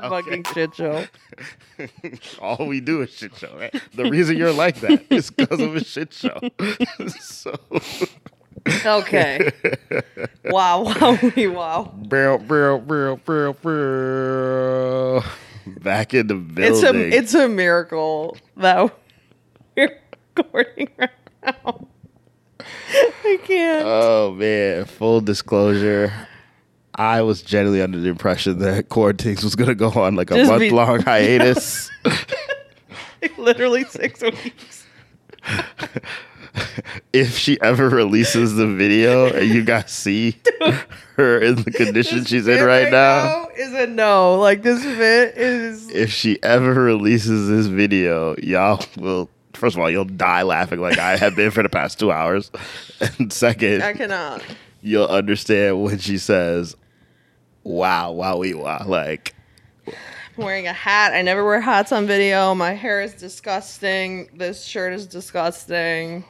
a Okay. fucking shit show. All we do is shit show. Right? The reason you're like that is because of a shit show. so, Okay. wow, wow, wow. barrel, barrel, barrel, barrel, barrel. Back in the building. It's a it's a miracle that we're recording right now. I can't. oh man! Full disclosure. I was generally under the impression that Quarantines was going to go on like a Just month be- long hiatus. Literally six weeks. if she ever releases the video and you guys see her in the condition This she's in right, now, is a no. Like this fit is if she ever releases this video, y'all will first of all you'll die laughing like I have been for the past two hours, and second, I cannot. you'll understand when she says, "Wow, wow, we wow," like I'm wearing a hat. I never wear hats on video. My hair is disgusting. This shirt is disgusting.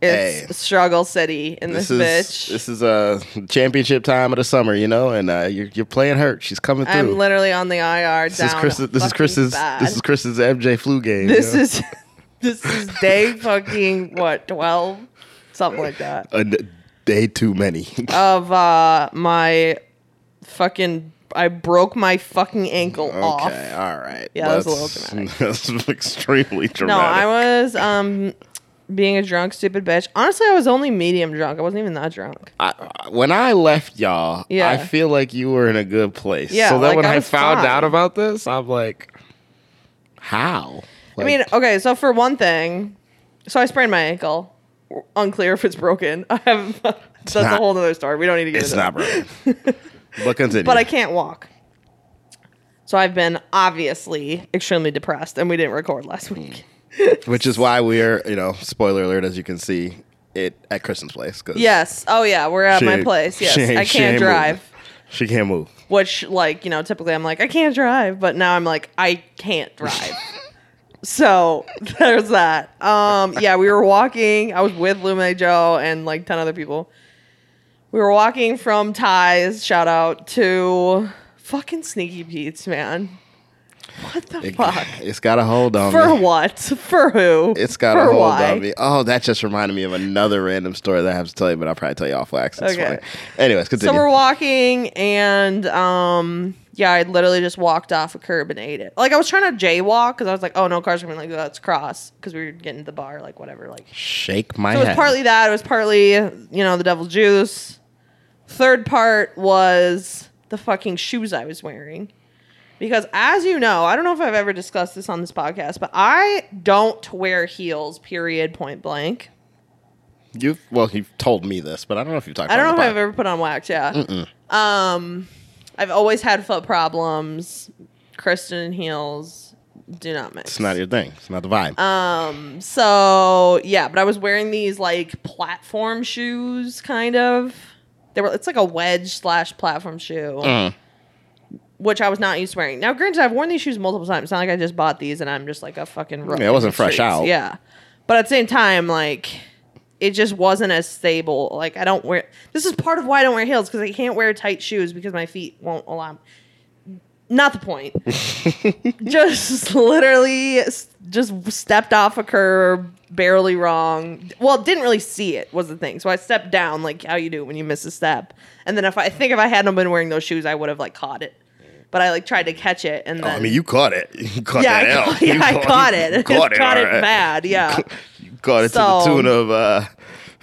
It's Hey. struggle city in this, this, is bitch. this is a championship time of the summer, you know, and uh, you're you're playing hurt. She's coming through. I'm literally on the IR this is Chris. This is Chris's. bad. This is Chris's MJ flu game. This you know? is this is day fucking what twelve, something like that a n- day too many. of uh my fucking. I broke my fucking ankle off. Okay, all right. Yeah, that was a little That's- That's extremely dramatic. No, I was um being a drunk stupid bitch. Honestly, I was only medium drunk. I wasn't even that drunk. I, when I left y'all, Yeah. I feel like you were in a good place. Yeah, So then like, when I I, found fine. out about this, I'm like, how? I mean, okay, so for one thing, so I sprained my ankle. Unclear if it's broken. I have that's a whole other story. We don't need to get it's into not broken. But continue. But I can't walk. So I've been obviously extremely depressed, and we didn't record last week. Which is why we're, you know, spoiler alert, as you can see, it at Kristen's place. 'cause Yes. Oh yeah, we're at she my place. Yes, I can't drive. moving. She can't move. Which, like, you know, typically I'm like, I can't drive, but now I'm like, I can't drive. so there's that. Um, yeah, we were walking. I was with Lume Joe and like ten other people. We were walking from Ties, shout out to fucking Sneaky Pete's, man. What the fuck? It's got a hold on For me. what? For who? It's got For a hold why? on me. Oh, that just reminded me of another random story that I have to tell you, but I'll probably tell you off wax. It's Okay. fine. Anyways, continue. So we're walking, and um, yeah, I literally just walked off a curb and ate it. Like I was trying to jaywalk because I was like, oh no, cars are coming. Like let's cross because we were getting to the bar, like whatever. Like Shake my so, it was head. partly that. It was partly you know the devil juice. Third part was the fucking shoes I was wearing. Because as you know, I don't know if I've ever discussed this on this podcast, but I don't wear heels, period, point blank. You've well, you've told me this, but I don't know if you've talked. About it. I don't know if I've ever put on wax. Yeah. Um, I've always had foot problems. Kristen and heels do not mix. It's not your thing. It's not the vibe. Um. So yeah, but I was wearing these like platform shoes, kind of. They were. It's like a wedge slash platform shoe, Mm. which I was not used to wearing. Now, granted, I've worn these shoes multiple times. It's not like I just bought these and I'm just like a fucking. rook Yeah, it wasn't fresh out. Yeah, but at the same time, like. It just wasn't as stable. Like I don't wear. This is part of why I don't wear heels because I can't wear tight shoes because my feet won't allow. Not the point. just literally just stepped off a curb barely wrong well didn't really see it was the thing so i stepped down like how you do when you miss a step and then if i, I think if i hadn't been wearing those shoes i would have like caught it but i like tried to catch it and Oh, I mean, you caught it. You caught yeah, that I L. caught, You yeah, I caught it. You caught it. caught it right. bad. Yeah. You caught it So- to the tune of uh,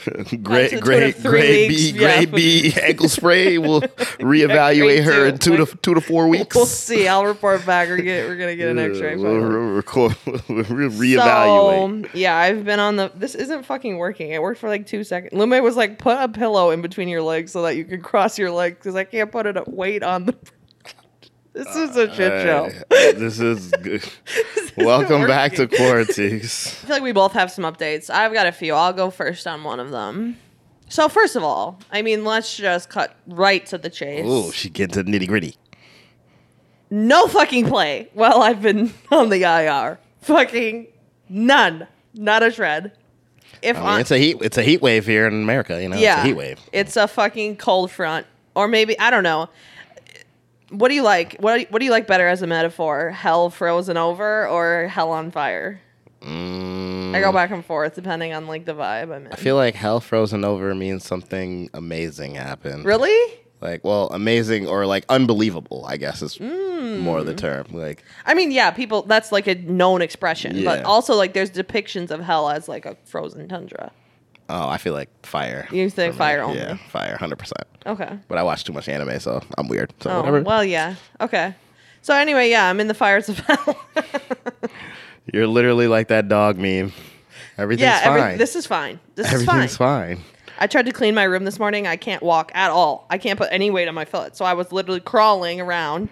to great, the tune great, of three great B, yeah. great B ankle spray. We'll reevaluate her in two to two to four weeks. We'll see. I'll report back. We're, get, we're gonna get an X-ray. We'll re- record. We'll reevaluate. So, yeah, I've been on the. This isn't fucking working. It worked for like two seconds. Lume was like, put a pillow in between your legs so that you can cross your legs because I can't put a weight on the. This uh, is a shit show. Hey, this is good. Welcome back to. Quarantines. I feel like we both have some updates. I've got a few. I'll go first on one of them. So first of all, I mean, let's just cut right to the chase. Oh, she gets to the nitty gritty. No fucking play while I've been on the IR. Fucking none. Not a shred. If I mean, I- it's a heat. It's a heat wave here in America. You know, yeah, it's a heat wave. It's a fucking cold front, or maybe I don't know. What do you like? What what do you like better as a metaphor? Hell frozen over or hell on fire? Mm, I go back and forth depending on like the vibe I'm in. I feel like hell frozen over means something amazing happened. really? Like, well, amazing or like unbelievable, I guess is more Mm. the term. Like, I mean, yeah, people. That's like a known expression, but also like there's depictions of hell as like a frozen tundra. Oh, I feel like fire. You me. fire only? Yeah, fire, 100%. Okay. But I watch too much anime, so I'm weird. So Oh whatever. well, yeah. Okay. So anyway, yeah, I'm in the fires of hell. You're literally like that dog meme. Everything's yeah, fine. this is fine. This is fine. Everything's fine. I tried to clean my room this morning. I can't walk at all. I can't put any weight on my foot. So I was literally crawling around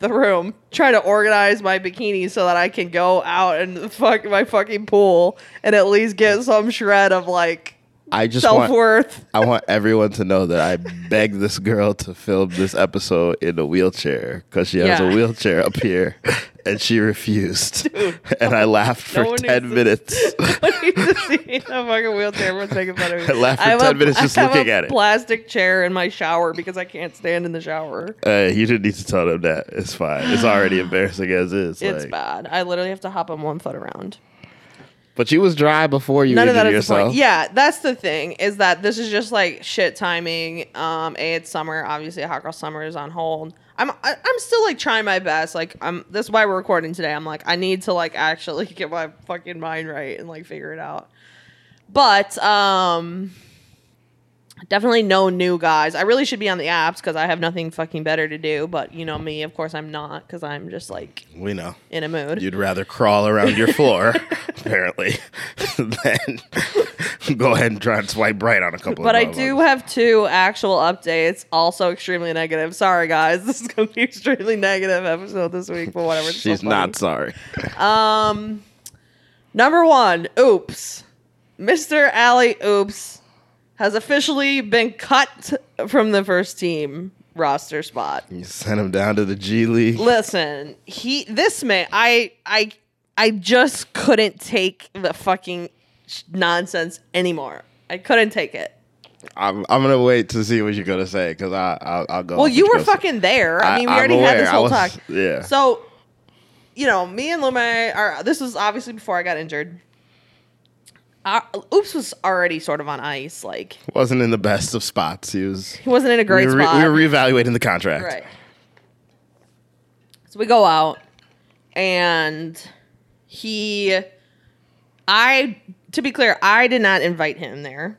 the room trying to organize my bikini so that I can go out and fuck my fucking pool and at least get some shred of like I just self worth. I want everyone to know that I begged this girl to film this episode in a wheelchair because she has Yeah. a wheelchair up here, and she refused. and I laughed for no one ten needs minutes. I need to see a fucking wheelchair. Everyone's making fun of me. I laughed for have 10 a- minutes I just looking at it. Plastic chair in my shower because I can't stand in the shower. Uh, you didn't need to tell them that. It's fine. It's already embarrassing as is. It's like- bad. I literally have to hop on one foot around. But you was dry before you None of that is the yourself. point. Yeah, that's the thing is that this is just like shit timing. Um, a it's summer. Obviously, hot girl summer is on hold. I'm I, I'm still like trying my best. Like I'm. This is why we're recording today. I'm like I need to like actually get my fucking mind right and like figure it out. But um, definitely no new guys. I really should be on the apps because I have nothing fucking better to do. But you know me, of course I'm not because I'm just like We know. in a mood. You'd rather crawl around your floor, apparently, than go ahead and try and swipe right on a couple But of I do have two actual updates, also extremely negative. Sorry, guys, this is gonna be extremely negative episode this week, but whatever. it's She's not sorry. Um, number one, oops, Mr. Alley Oops has officially been cut from the first team roster spot. You sent him down to the G League. Listen, he this man, I I I just couldn't take the fucking nonsense anymore. I couldn't take it. I'm, I'm gonna wait to see what you're gonna say because I I'll, I'll go. Well, you were you're say. fucking there. I, I- mean, we I'm already had this whole was- talk. yeah. So, you know, me and Lume are. This was obviously before I got injured. Uh, Oops was already sort of on ice. Like wasn't in the best of spots. He was. he wasn't in a great we, re- spot. we were reevaluating the contract. right. So we go out, and he, I, to be clear, I did not invite him there.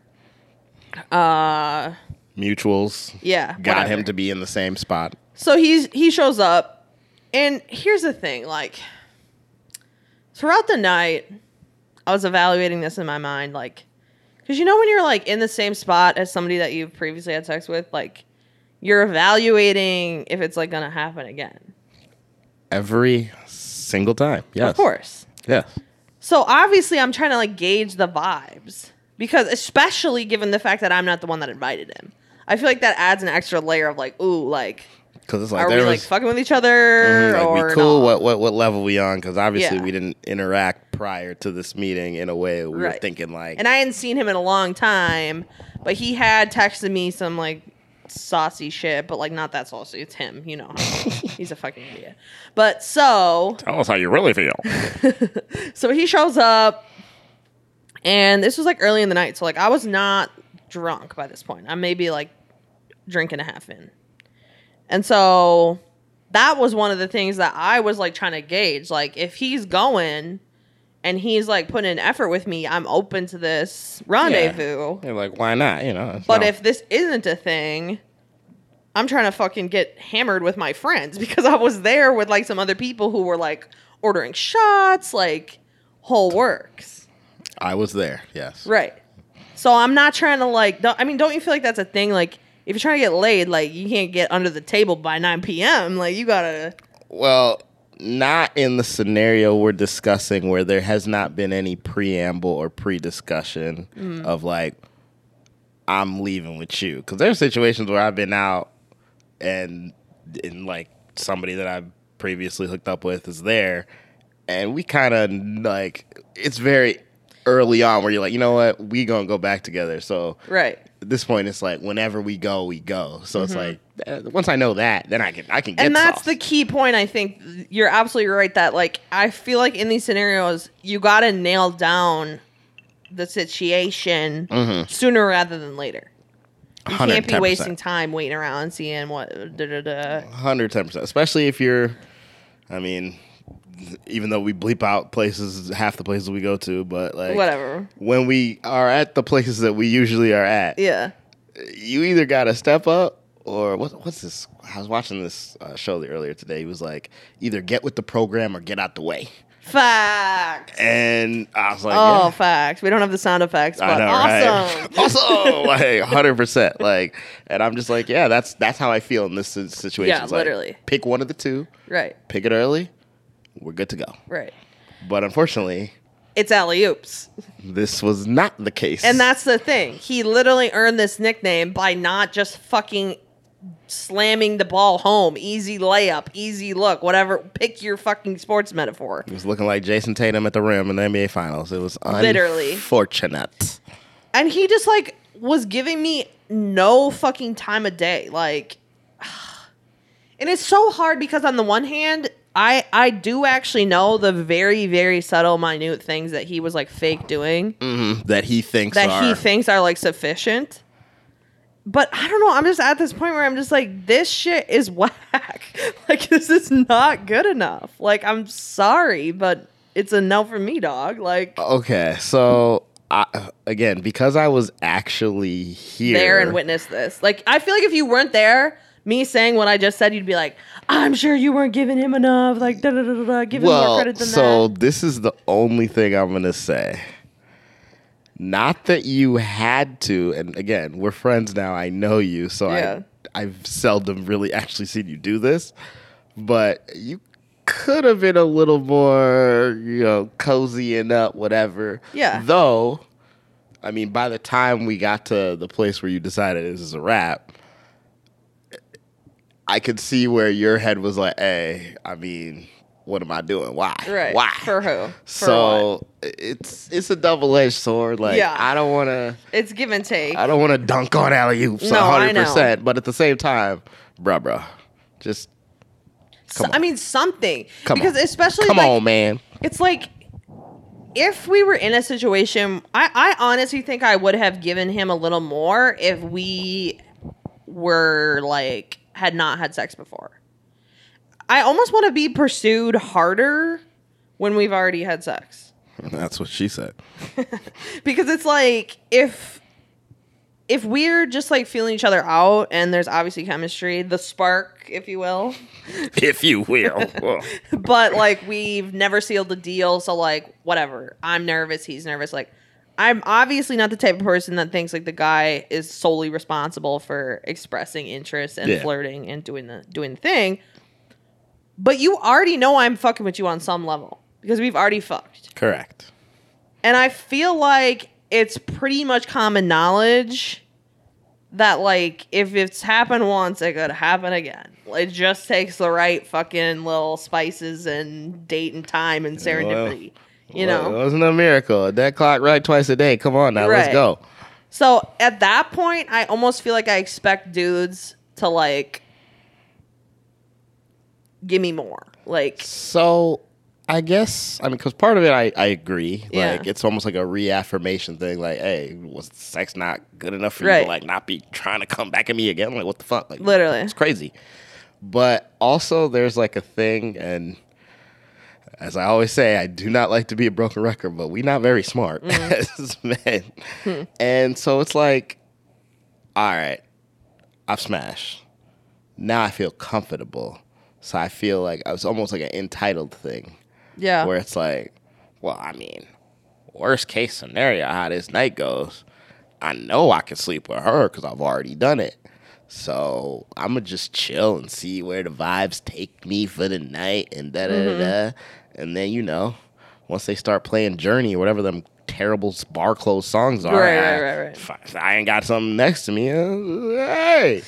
Uh, Mutuals yeah, got whatever. him to be in the same spot. So he's he shows up, and here's the thing: like throughout the night, I was evaluating this in my mind, like because you know when you're like in the same spot as somebody that you've previously had sex with, like you're evaluating if it's like gonna happen again. Every single time. Yes. Of course. Yes. So obviously, I'm trying to like gauge the vibes because, especially given the fact that I'm not the one that invited him, I feel like that adds an extra layer of like, ooh, like, Because it's like are there we like fucking with each other Mhm, like, or we cool. not? What what what level we on? Because obviously Yeah. we didn't interact prior to this meeting in a way we were thinking like. And I hadn't seen him in a long time, but he had texted me some like saucy shit, but like not that saucy. It's him, you know. He's a fucking idiot. But so, Tell us how you really feel. so he shows up, and this was like early in the night. So like I was not drunk by this point. I may be like drink and a half in, and so that was one of the things that I was like trying to gauge. Like if he's going. And he's like putting in effort with me. I'm open to this rendezvous. You're like, why not? You know. But not- if this isn't a thing, I'm trying to fucking get hammered with my friends because I was there with like some other people who were like ordering shots, like whole works. I was there, yes. Right. So I'm not trying to like, don't, I mean, don't you feel like that's a thing? Like, if you're trying to get laid, like, you can't get under the table by 9 p.m. Like, you gotta, Well, not in the scenario we're discussing where there has not been any preamble or pre-discussion Mm. of like I'm leaving with you because there's situations where I've been out and and like somebody that I've previously hooked up with is there and we kind of like it's very early on where you're like, you know what, we gonna go back together. So Right. at this point, it's like whenever we go, we go. So it's like uh, once I know that, then I can I can get Mm-hmm. and that's sauce. the key point i think you're absolutely right that like i feel like in these scenarios you gotta nail down the situation Mm-hmm. sooner rather than later you can't be 110%. wasting time waiting around seeing what. Hundred ten percent. Especially if you're, I mean, even though we bleep out places, half the places we go to, but like whatever when we are at the places that we usually are at, yeah you either got to step up or what, what's this? I was watching this uh, show earlier today. He was like, either get with the program or get out the way. facts And I was like, oh yeah. facts we don't have the sound effects but I know, awesome right? awesome, like hundred percent, like, and I'm just like, yeah, that's that's how I feel in this situation. Yeah, It's like, literally. pick one of the two, right pick it early, we're good to go. right But unfortunately, it's alley oops this was not the case. And that's the thing. He literally earned this nickname by not just fucking slamming the ball home. Easy layup, easy look, whatever. Pick your fucking sports metaphor. He was looking like Jayson Tatum at the rim in the NBA Finals. It was Literally. unfortunate. And he just like was giving me no fucking time of day. Like and it's so hard because on the one hand, I I do actually know the very very subtle minute things that he was like fake doing. Mhm, That he thinks that are he thinks are like sufficient. But I don't know. I'm just at this point where I'm just like, this shit is whack. like this is not good enough. Like I'm sorry, but it's a no for me, dog. Like okay. So I, again, because I was actually here there and witnessed this. Like I feel like if you weren't there, me saying what I just said, you'd be like, I'm sure you weren't giving him enough. Like da da da da. da. Give him more credit than so that. So this is the only thing I'm gonna say. Not that you had to, and again, we're friends now. I know you, so Yeah. I I've seldom really actually seen you do this, but you could have been a little more, you know, cozy and up, whatever. Yeah. Though, I mean, by the time we got to the place where you decided this is a wrap, I could see where your head was like, "Hey, I mean, what am I doing? Why? Right. Why? For who? For so it's it's a double edged sword. Like Yeah. I don't want to It's give and take. I don't want to dunk on alley oops No, hundred percent. But at the same time, bruh, bruh, just So- I mean something. Come because on. especially come like, on, man. it's like if we were in a situation I, I honestly think i would have given him a little more if we were like had not had sex before i almost want to be pursued harder when we've already had sex That's what she said. because it's like if if we're just like feeling each other out and there's obviously chemistry the spark if you will if you will. But like we've never sealed the deal so like whatever i'm nervous he's nervous like i'm obviously not the type of person that thinks like the guy is solely responsible for expressing interest and Yeah. flirting and doing the doing the thing. But you already know i'm fucking with you on some level because we've already fucked. Correct. and i feel like it's pretty much common knowledge that like if it's happened once it could happen again. It just takes the right fucking little spices and date and time and serendipity you Well, know it wasn't a miracle. That clock right twice a day. Come on now, let's go. so at that point i almost feel like i expect dudes to like give me more like So I guess I mean because part of it I, I agree. Yeah. Like it's almost like a reaffirmation thing. Like, hey, was sex not good enough for you to like not be trying to come back at me again? Like what the fuck? Like Literally. it's crazy. But also there's like a thing, and as I always say, I do not like to be a broken record, but we not very smart mm. as men. Hmm. and so it's like, all right, I've smashed. Now I feel comfortable. So I feel like it's almost like an entitled thing yeah where it's like, well, I mean, worst case scenario, how this night goes, I know I can sleep with her because I've already done it. So I'm gonna just chill and see where the vibes take me for the night and da da da mm-hmm. da. And then you know, once they start playing Journey or whatever them terrible bar closed songs are, Right, I, right, right, right. if I- ain't got something next to me. uh, hey,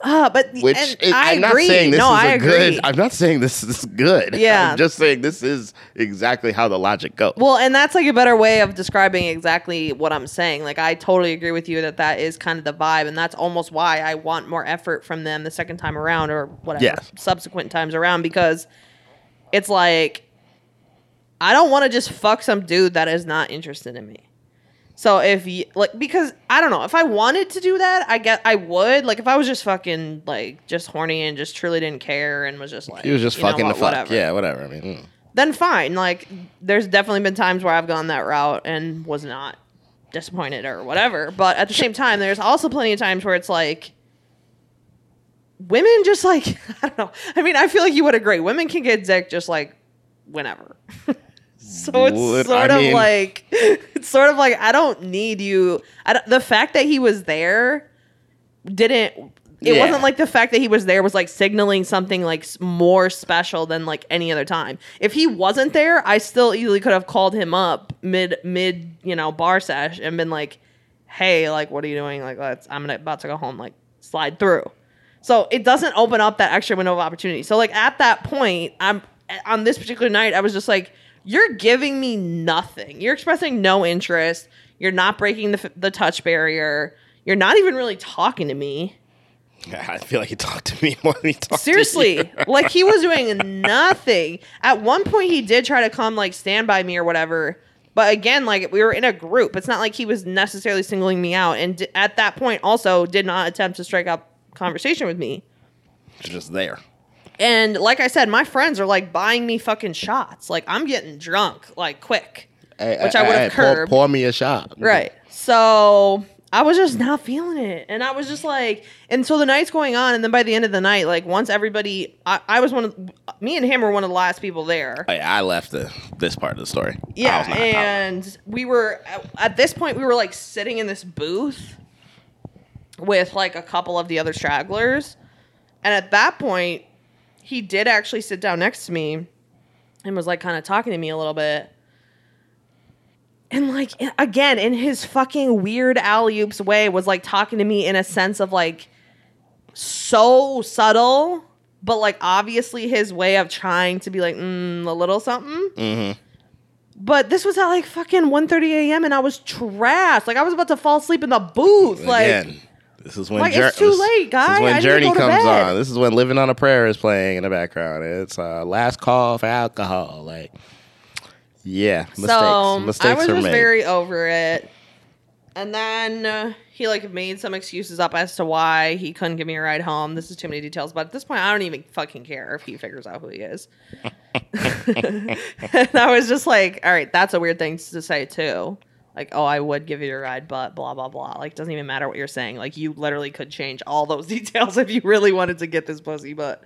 Uh, but Which is, I I'm agree. not saying this no, is I a agree. good. I'm not saying this is good. Yeah. I'm just saying this is exactly how the logic goes. Well, and that's like a better way of describing exactly what I'm saying. Like, I totally agree with you that that is kind of the vibe, and that's almost why I want more effort from them the second time around or whatever subsequent times around because it's like I don't want to just fuck some dude that is not interested in me. So if you like, because I don't know, if I wanted to do that, I get I would. Like, if I was just fucking like just horny and just truly didn't care and was just like he was just fucking what, the fuck. whatever Yeah, whatever. I mean, mm. then fine. Like, there's definitely been times where I've gone that route and was not disappointed or whatever. But at the same time, there's also plenty of times where it's like women just like I don't know. I mean, I feel like you would agree. Women can get dick just like whenever. so it's Would- sort I of mean- like it's sort of like I don't need you. I don't, the fact that he was there didn't. It Yeah. wasn't like the fact that he was there was like signaling something like more special than like any other time. If he wasn't there, I still easily could have called him up mid mid you know bar sesh and been like, "Hey, like, what are you doing? Like, let's I'm gonna, about to go home. Like, slide through." So it doesn't open up that extra window of opportunity. So like at that point, I'm on this particular night, I was just like, "You're giving me nothing. You're expressing no interest. You're not breaking the the touch barrier. You're not even really talking to me." I feel like he talked to me more than he talked to Seriously, like he was doing nothing. At one point, he did try to come like stand by me or whatever. But again, like we were in a group. It's not like he was necessarily singling me out. And d- at that point, also did not attempt to strike up conversation with me. just there. And like I said, my friends are like buying me fucking shots. Like I'm getting drunk, like quick, Hey, which hey, I would have pour, curbed. pour me a shot. Right. So I was just not feeling it. And I was just like, and so the night's going on. And then by the end of the night, like once everybody, I, I was one of, me and him were one of the last people there. Oh, yeah, I left the this part of the story. I Yeah. not- And we were, at, at this point, we were like sitting in this booth with like a couple of the other stragglers. And at that point, he did actually sit down next to me and was like kind of talking to me a little bit. And like again, in his fucking weird alley oops way, was like talking to me in a sense of like so subtle, but like obviously his way of trying to be like mm, a little something. Mhm. But this was at like fucking 1.30 a.m. and I was trashed. Like I was about to fall asleep in the booth. Like Again, this is when like, Jour- it's too this- late, guy. This is when to Journey comes bed. on. This is when Living on a Prayer is playing in the background. It's uh, last call for alcohol. Like, yeah, mistakes. so mistakes I was just made. very over it. And then uh, he like made some excuses up as to why he couldn't give me a ride home. This is too many details, but at this point, I don't even fucking care if he figures out who he is. and I was just like, all right, that's a weird thing to say too. Like, oh, I would give you a ride, but blah blah blah. Like, doesn't even matter what you're saying. Like, you literally could change all those details if you really wanted to get this pussy. But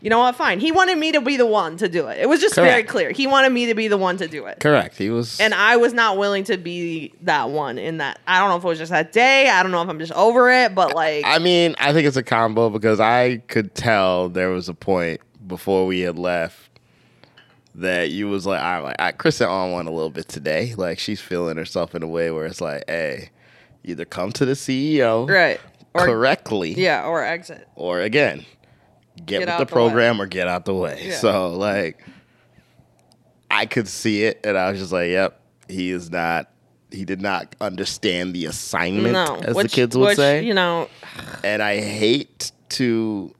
you know what? Fine. He wanted me to be the one to do it. It was just very clear. He wanted me to be the one to do it. Correct. He was. And I was not willing to be that one in that. I don't know if it was just that day. I don't know if I'm just over it, but like, I mean, I think it's a combo because I could tell there was a point before we had left that you was like, I'm like, I, Kristen on one a little bit today. Like she's feeling herself in a way where it's like, hey, either come to the CEO right. Or, correctly, Yeah, or exit. or again, get, Get with the program or get out the way. Yeah. So like, I could see it, and I was just like, yep, he is not. He did not understand the assignment, No, as which, the kids would which, say You know, and I hate to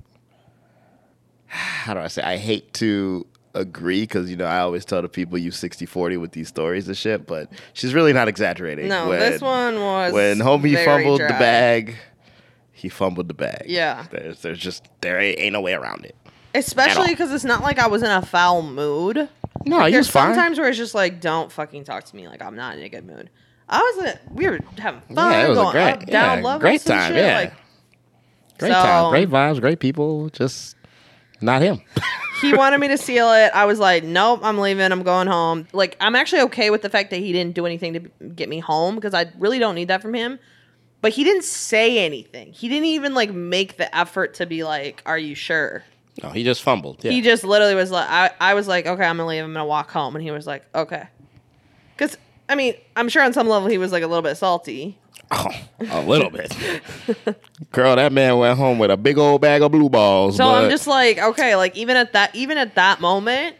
how do I say I hate to agree because you know I always tell the people you 60-40 with these stories and shit, but she's really not exaggerating. no, when, this one was when homie fumbled the bag, he fumbled the bag. Yeah. there's there's just there ain't, ain't no way around it. especially because it's not like I was in a foul mood. No, he There's sometimes where it's just like, don't fucking talk to me. Like I'm not in a good mood. I was. In, we were having fun. Yeah, it was going great- up, down yeah, levels great time, shit, yeah. Like, great so- time, great vibes, great people. Just not him. he wanted me to seal it. I was like, nope, I'm leaving. I'm going home. Like, I'm actually okay with the fact that he didn't do anything to get me home because I really don't need that from him. But he didn't say anything. He didn't even like make the effort to be like, "Are you sure?" no, he just fumbled. Yeah. He just literally was like, I, I was like, okay, I'm gonna leave. I'm gonna walk home, and he was like, okay. Because I mean, I'm sure on some level he was like a little bit salty. Oh, a little bit. Girl, that man went home with a big old bag of blue balls. So but I'm just like, okay, like even at that even at that moment,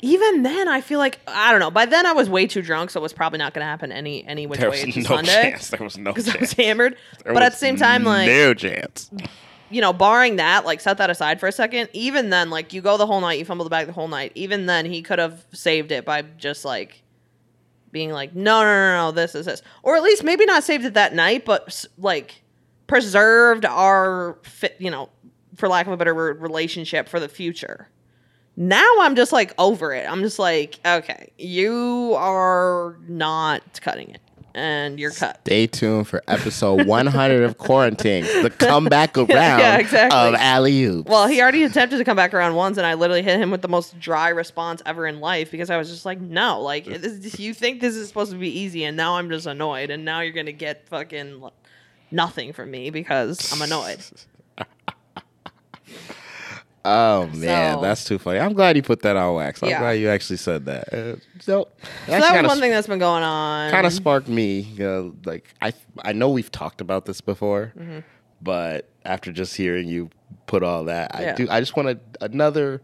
even then I feel like I don't know. By then I was way too drunk, so it was probably not gonna happen any any which there way was no Sunday. chance. There was no Because I was hammered. There but at the same time, like no chance. you know, barring that, like set that aside for a second. Even then, like you go the whole night, you fumble the bag the whole night. Even then, he could have saved it by just like being like, no, no, no, no, this is this, or at least maybe not saved it that night, but like preserved our you know, for lack of a better word, relationship for the future. Now I'm just like over it. I'm just like, okay, you are not cutting it, and you're cut. Stay tuned for episode 100 of Quarantine, the comeback around yeah, exactly. of Alley Oops. Well, he already attempted to come back around once, and I literally hit him with the most dry response ever in life because I was just like, "No, like this, you think this is supposed to be easy, and now I'm just annoyed, and now you're gonna get fucking nothing from me because I'm annoyed." Oh man, So- that's too funny. I'm glad you put that on wax. I'm Yeah. glad you actually said that. Uh, so So that was one thing that's been going on. kind of sparked me. You know, like I I know we've talked about this before, Mm-hmm. but after just hearing you put all that, I Yeah. do. I just want a, another,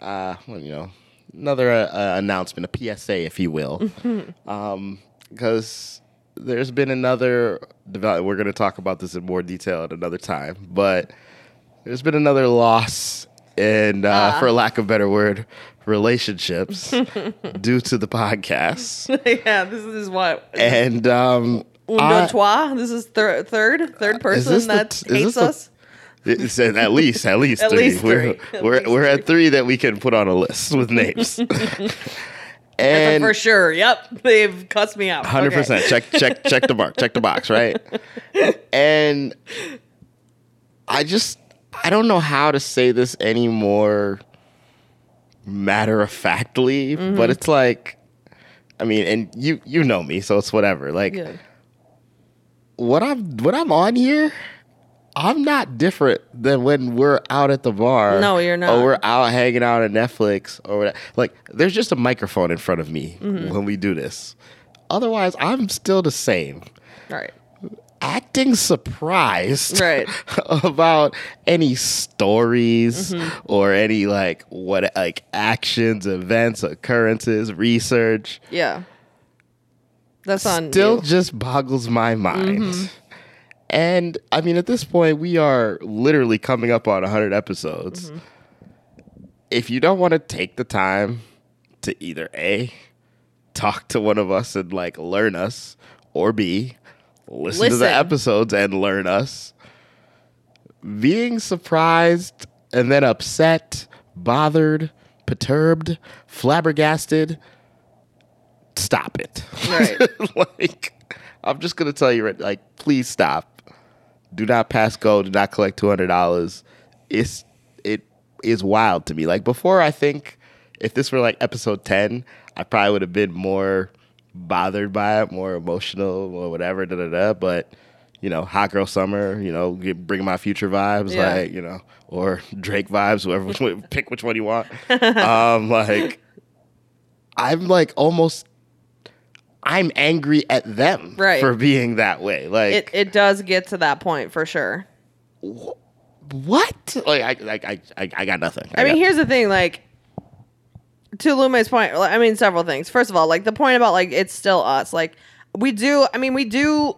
uh, well, you know, another uh, uh, announcement, a PSA, if you will, um, because there's been another develop. We're going to talk about this in more detail at another time, but there's been another loss in, uh, Ah. for lack of a better word, relationships due to the podcast. yeah, this is what And um, un I-. This is thir- third third person the that t- hates this the- us. It's at at least, at least At three. least we're three. At we're, least we're at three that we can put on a list with names. and for sure. Yep, they've cussed me out. hundred Okay. percent check check check the mark, check the box, right? and I just I don't know how to say this any more matter of factly, Mm-hmm. but it's like I mean, and you you know me, so it's whatever. Like Yeah. what I'm what I'm on here, I'm not different than when we're out at the bar. No, you're not. Or we're out hanging out on Netflix or whatever. Like there's just a microphone in front of me Mm-hmm. when we do this. Otherwise, I'm still the same. Right. Acting surprised Right. about any stories Mm-hmm. or any like what like actions, events, occurrences, research Yeah. That's on still you. Mm-hmm. just boggles my mind. And I mean, at this point, we are literally coming up on 100 episodes. Mm-hmm. If you don't want to take the time to either A, talk to one of us and like learn us, or B, listen, to the episodes and learn us, being surprised and then upset, bothered, perturbed, flabbergasted, stop it. Right. like, I'm just gonna tell you, like, please stop. Do not pass go. Do not collect two hundred dollars. It's it is wild to me. Like before, I think if this were like episode ten, I probably would have been more bothered by it, more emotional or whatever. Da da da. But you know, hot girl summer. You know, get, bring my future vibes, Yeah. like you know, or Drake vibes. Whoever, which one, pick which one you want. um, like I'm like almost. I'm angry at them Right. for being that way. Like It it does get to that point for sure. what? Like I like I I, I got nothing. I mean, got- here's the thing, like to Lume's point, I mean several things. First of all, like the point about like it's still us. Like we do I mean we do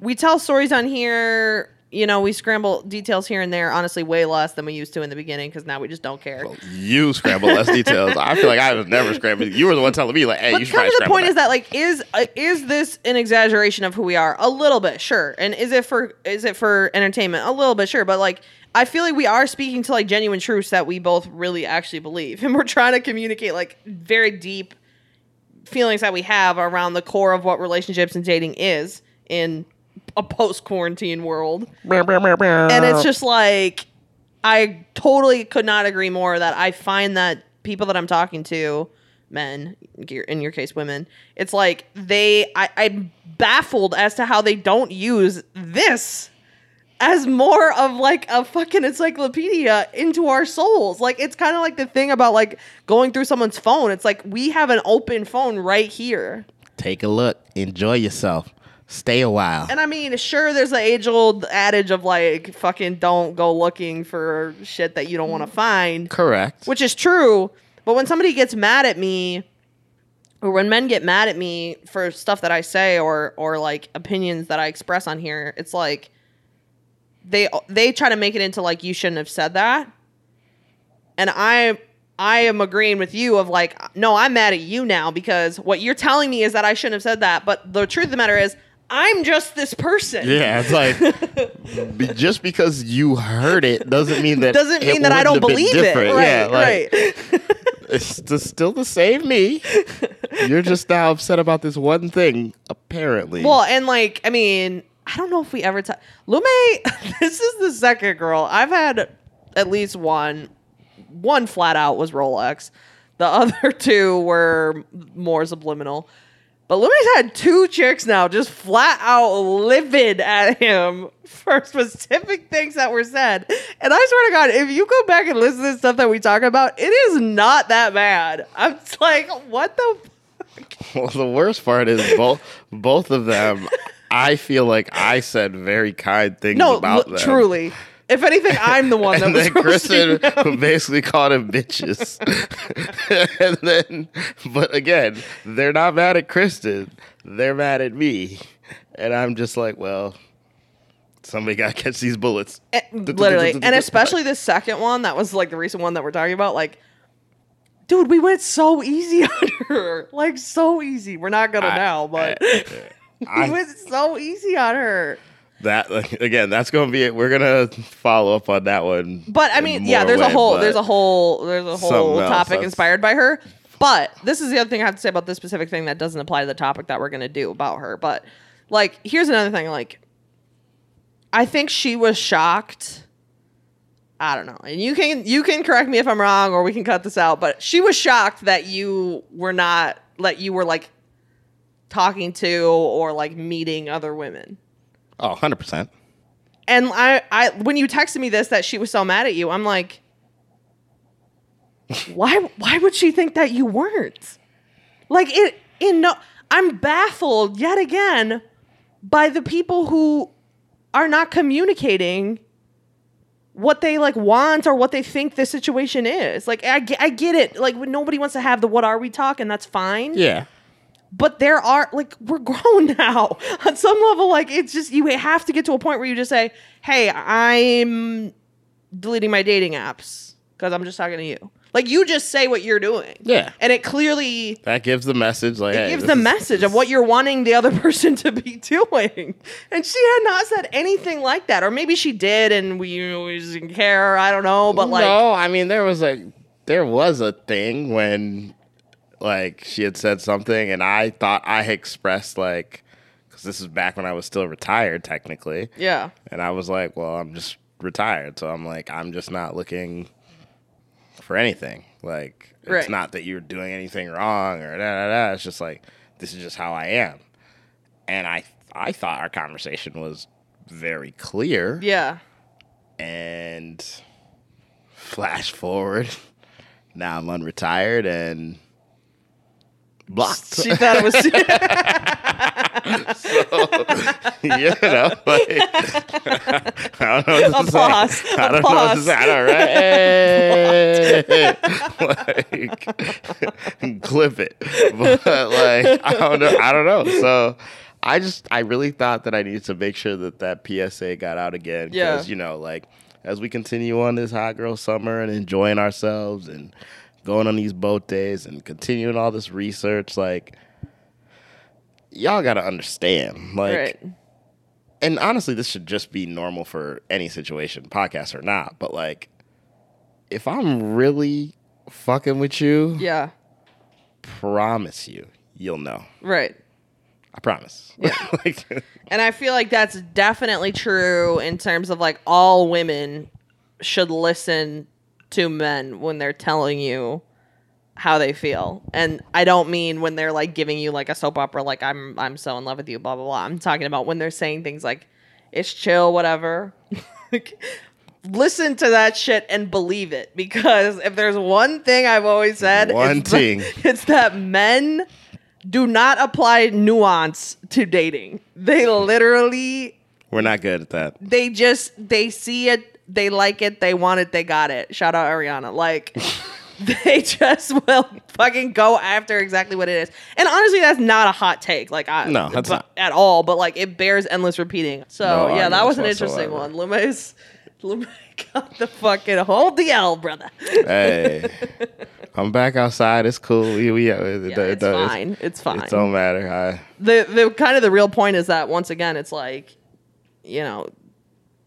we tell stories on here, you know, we scramble details here and there, honestly way less than we used to in the beginning because now we just don't care. you scramble less details. I feel like I was never scrambling. You were the one telling me like, hey, you But should kind of the point is that like is uh, is this an exaggeration of who we are? A little bit, sure. And is it for is it for entertainment? A little bit, sure. But like I feel like we are speaking to like genuine truths that we both really actually believe, and we're trying to communicate like very deep feelings that we have around the core of what relationships and dating is in a post quarantine world. And it's just like I totally could not agree more that I find that people that I'm talking to, men, in your case women, it's like they I, I'm baffled as to how they don't use this as more of like a fucking encyclopedia into our souls. Like it's kind of like the thing about like going through someone's phone. It's like we have an open phone right here. Take a look. Enjoy yourself. Stay a while. And I mean, sure, there's an age old adage of like, fucking don't go looking for shit that you don't want to find, Correct. which is true. But when somebody gets mad at me, or when men get mad at me for stuff that I say or or like opinions that I express on here, it's like they they try to make it into like you shouldn't have said that. And I I am agreeing with you of like no, I'm mad at you now because what you're telling me is that I shouldn't have said that, but the truth of the matter is I'm just this person. yeah, it's like be- just because you heard it doesn't mean that Doesn't mean that I don't believe it. Right, yeah, like, right. It's just still the same me. You're just now upset about this one thing, apparently. Well, and like, I mean, I don't know if we ever talk. Lume, this is the second girl I've had. At least one, one flat out was Rolex. The other two were more subliminal. But Lume's had two chicks now just flat out livid at him for specific things that were said. And I swear to God, if you go back and listen to the stuff that we talk about, it is not that bad. I'm like, what the Well, the worst part is both both of them. I feel like I said very kind things No, about l- them. truly. If anything, I'm the one that and was then Kristen them. basically called him bitches. and then, but again, they're not mad at Kristen. They're mad at me. And I'm just like, well, somebody got to catch these bullets. Eh, Literally, and especially the second one that was like the recent one that we're talking about. Like, dude, we went so easy on her, like so easy. We're not gonna I- now, but I- we went so easy on her. That again, that's going to be it. We're going to follow up on that one. But I mean, yeah, there's a whole, there's a whole, there's a whole Something else, topic inspired by her. But this is the other thing I have to say about this specific thing that doesn't apply to the topic that we're gonna do about her. But like, here's another thing. Like, I think she was shocked. I don't know, and you can you can correct me if I'm wrong, or we can cut this out. But she was shocked that you were not that you were like talking to or like meeting other women. Oh, 100%. And I, I when you texted me this that she was so mad at you, I'm like, why why would she think that you weren't? Like it in no I'm baffled yet again by the people who are not communicating what they like want or what they think the situation is. Like I, I get it. Like when nobody wants to have the what are we talking, and that's fine Yeah. But there are like we're grown now. On some level like it's just you have to get to a point where you just say hey i'm deleting my dating apps because i'm just talking to you. Like you just say what you're doing. Yeah. and it clearly That gives the message like it hey, gives the is- message of what you're wanting the other person to be doing. And she had not said anything like that. Or maybe she did and we, we just didn't care. I don't know but like no, I mean there was a there was a thing when like she had said something and I thought I expressed like because this is back when I was still retired technically, yeah and I was like, well, I'm just retired, so I'm like I'm just not looking for anything. Like it's not that you're doing anything wrong or da da da. It's just like this is just how I am, and I I thought our conversation was very clear yeah and flash forward. Now I'm unretired and blocked. she thought it was you know, like, I don't know what to Applause. say. I don't know what to say. I know, right? Like, clip it. But like, I don't know. I don't know. So. I just, I really thought that I needed to make sure that that PSA got out again. Yeah. Because, you know, like, as we continue on this hot girl summer and enjoying ourselves and going on these boat days and continuing all this research, like, y'all got to understand. Like, right and honestly, this should just be normal for any situation, podcast or not. But like, if I'm really fucking with you, yeah promise you, you'll know. right I promise. Yeah. like, And I feel like that's definitely true in terms of like all women should listen to men when they're telling you how they feel. And I don't mean when they're like giving you like a soap opera like I'm I'm so in love with you blah blah blah. I'm talking about when they're saying things like it's chill whatever. Listen to that shit and believe it because if there's one thing I've always said One it's thing. it's that men do not apply nuance to dating. They literally We're not good at that. they just they see it, they like it, they want it, they got it. Shout out Ariana. Like they just will fucking go after exactly what it is. And honestly, that's not a hot take. Like I No, that's but- not. at all. But like it bears endless repeating. So No yeah, that was an interesting whatsoever. one. Lume's Lume got the fucking hold the L, brother. Hey, I'm back outside. It's cool. We, we, uh, it, Yeah, it's fine. It's fine. It don't matter. I, the the kind of the real point is that once again it's like you know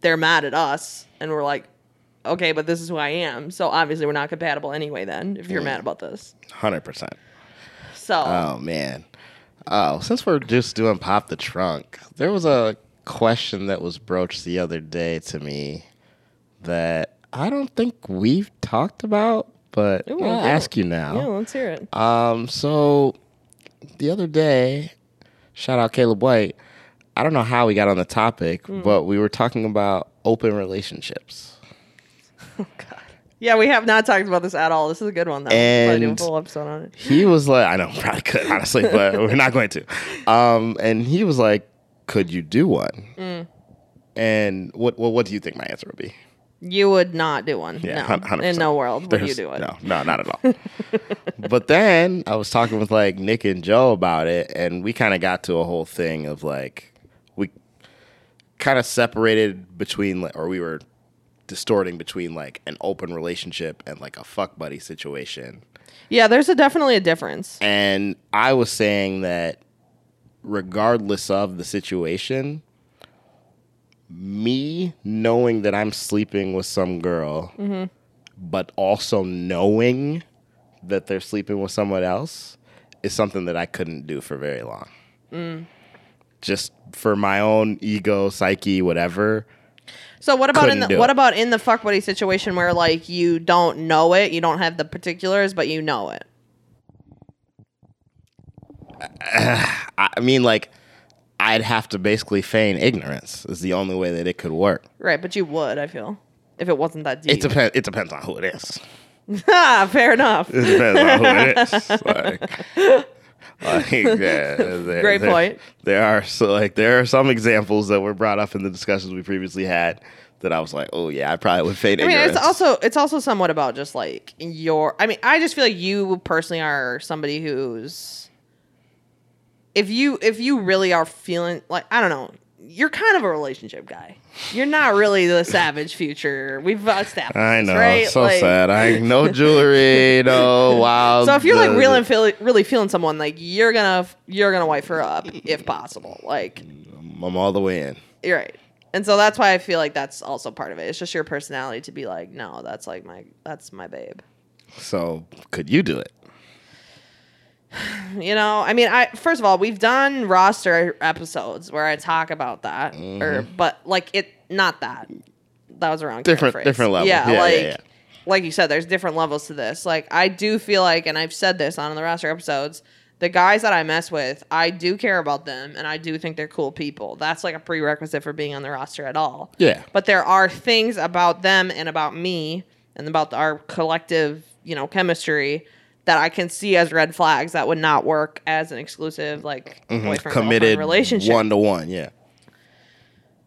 they're mad at us and we're like okay but this is who i am so obviously we're not compatible anyway then if you're mad about this hundred percent. so Oh man. Oh, since we're just doing pop the trunk, there was a question that was broached the other day to me that I don't think we've talked about, but Ooh, I'll yeah. ask you now. yeah let's hear it Um, so the other day, shout out Caleb White. I don't know how we got on the topic, Hmm. but we were talking about open relationships. Oh God. Yeah we have not talked about this at all this is a good one though We'll do a And- full episode on it He was like, I know, probably could, honestly, but we're not going to. Um, and he was like, Could you do one? Mm. And what, what, what do you think my answer would be? you would not do one Yeah, no 100%. in no world would you do it No, no, not at all. but then I was talking with like Nick and Joe about it, and we kind of got to a whole thing of like kind of separated between, or we were distorting between like an open relationship and like a fuck buddy situation. yeah there's a definitely a difference And I was saying that regardless of the situation, me knowing that I'm sleeping with some girl, mm-hmm. but also knowing that they're sleeping with someone else is something that I couldn't do for very long. Mm. Just for my own ego, psyche, whatever. So what about in the what it. about in the fuck buddy situation where like you don't know it, you don't have the particulars, but you know it? I I mean, like, I'd have to basically feign ignorance, is the only way that it could work. Right, but you would, I feel. If it wasn't that deep. It depends. It depends on who it is. ah, fair enough. It depends on who it is. Like, like, yeah, there- Great there- point. There are so like there are some examples that were brought up in the discussions we previously had that I was like, oh yeah, I probably would fade I mean, ignorance. it's also it's also somewhat about just like your. I mean, I just feel like you personally are somebody who's. If you if you really are feeling like I don't know, you're kind of a relationship guy. You're not really the savage future. We've established. I this, know, right? so Like- sad. I no jewelry, no wild. So if you're like really feel, really feeling someone, like you're gonna you're gonna wife her up if possible. Like I'm all the way in. you're right. And so that's why I feel like that's also part of it. It's just your personality to be like, no, that's like my that's my babe. So could you do it? You know, I mean, I first of all, we've done roster episodes where I talk about that, or Mm-hmm. but like it, not that. That was a wrong Different- different level. Yeah, Yeah, yeah, like yeah. like you said, there's different levels to this. Like I do feel like, and I've said this on the roster episodes, the guys that I mess with, I do care about them, and I do think they're cool people. That's like a prerequisite for being on the roster at all. Yeah. But there are things about them and about me and about our collective, you know, chemistry that I can see as red flags that would not work as an exclusive like Mm-hmm. Committed relationship. one to one. Yeah.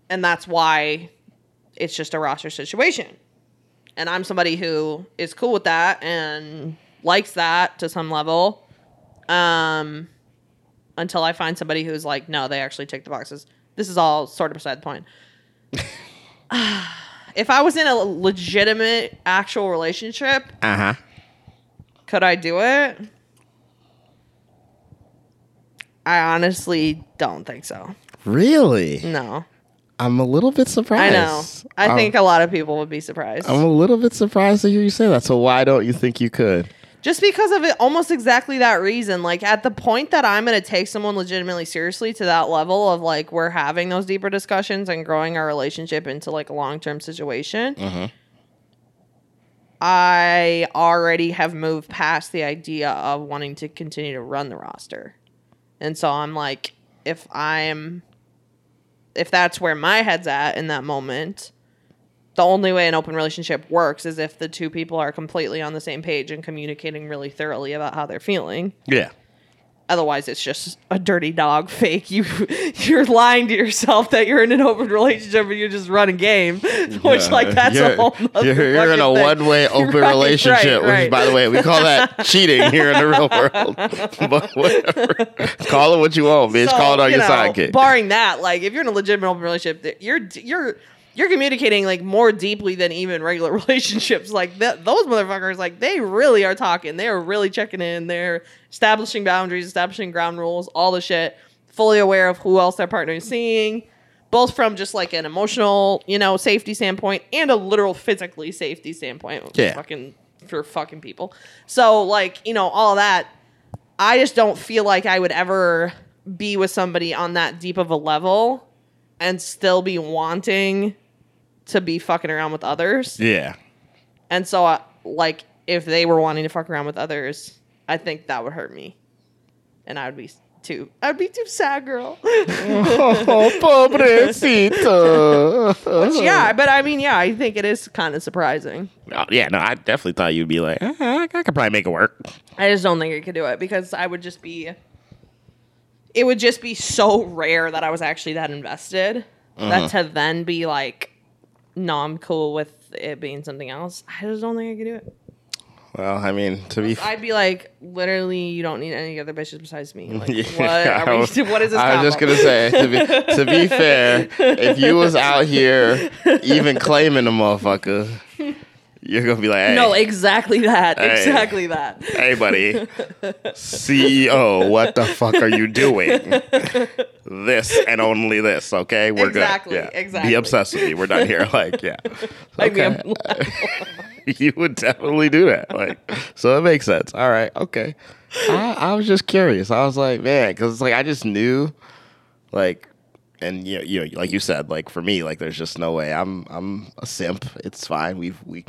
and that's why it's just a roster situation. And I'm somebody who is cool with that and likes that to some level. Um until I find somebody who's like, no, they actually tick the boxes. This is all sort of beside the point. if I was in a legitimate actual relationship, Uh huh. Could I do it? I honestly don't think so. Really? No. I'm a little bit surprised. I know. I I'm- think a lot of people would be surprised. I'm a little bit surprised to hear you say that. So why don't you think you could? Just because of it, almost exactly that reason. Like at the point that I'm going to take someone legitimately seriously to that level of like we're having those deeper discussions and growing our relationship into like a long term situation, Mhm. I already have moved past the idea of wanting to continue to run the roster. And so I'm like, if I'm, if that's where my head's at in that moment, the only way an open relationship works is if the two people are completely on the same page and communicating really thoroughly about how they're feeling. Yeah. Otherwise, it's just a dirty dog fake. You you're lying to yourself that you're in an open relationship and you're just running game, which like that's you're, a whole. You're, you're in a thing. one-way open Right, relationship, right, right. which, by the way, we call that cheating here in the real world. but whatever, call it what you want, bitch. So, call it on you your know, sidekick. Barring that, like if you're in a legitimate open relationship, you're you're you're communicating like more deeply than even regular relationships. Like that, those motherfuckers, like they really are talking. They are really checking in. They're establishing boundaries, establishing ground rules, all the shit. Fully aware of who else their partner is seeing, both from just like an emotional, you know, safety standpoint and a literal physically safety standpoint. Yeah. fucking for fucking people. So like you know all that. I just don't feel like I would ever be with somebody on that deep of a level and still be wanting to be fucking around with others. yeah. And so, like, if they were wanting to fuck around with others, I think that would hurt me, and I would be too. I'd be too sad, girl. Oh, pobrecito. yeah, but I mean, yeah, I think it is kind of surprising. Oh, yeah, no, I definitely thought you'd be like, "Uh, I could probably make it work. I just don't think I could do it because I would just be. It would just be so rare that I was actually that invested. That to then be like, no, I'm cool with it being something else. I just don't think I could do it. Well, I mean, to be I'd be like, literally, you don't need any other bitches besides me. Like, Yeah, what? Are we, what is this? I was just gonna say to be, to be fair, if you was out here even claiming a motherfucker, you're gonna be like, hey, No, exactly that. Hey. Exactly that. hey, buddy, CEO, what the fuck are you doing? This and only this, okay? We're Exactly, good. Yeah. exactly. Be obsessed with me. We're done here. Like, yeah. Okay. you would definitely do that. Like, so it makes sense. All right, okay. I, I was just curious. I was like, man, because it's like I just knew, like, and you know, you know, like you said, like for me, like there's just no way. I'm I'm a simp. It's fine. We've we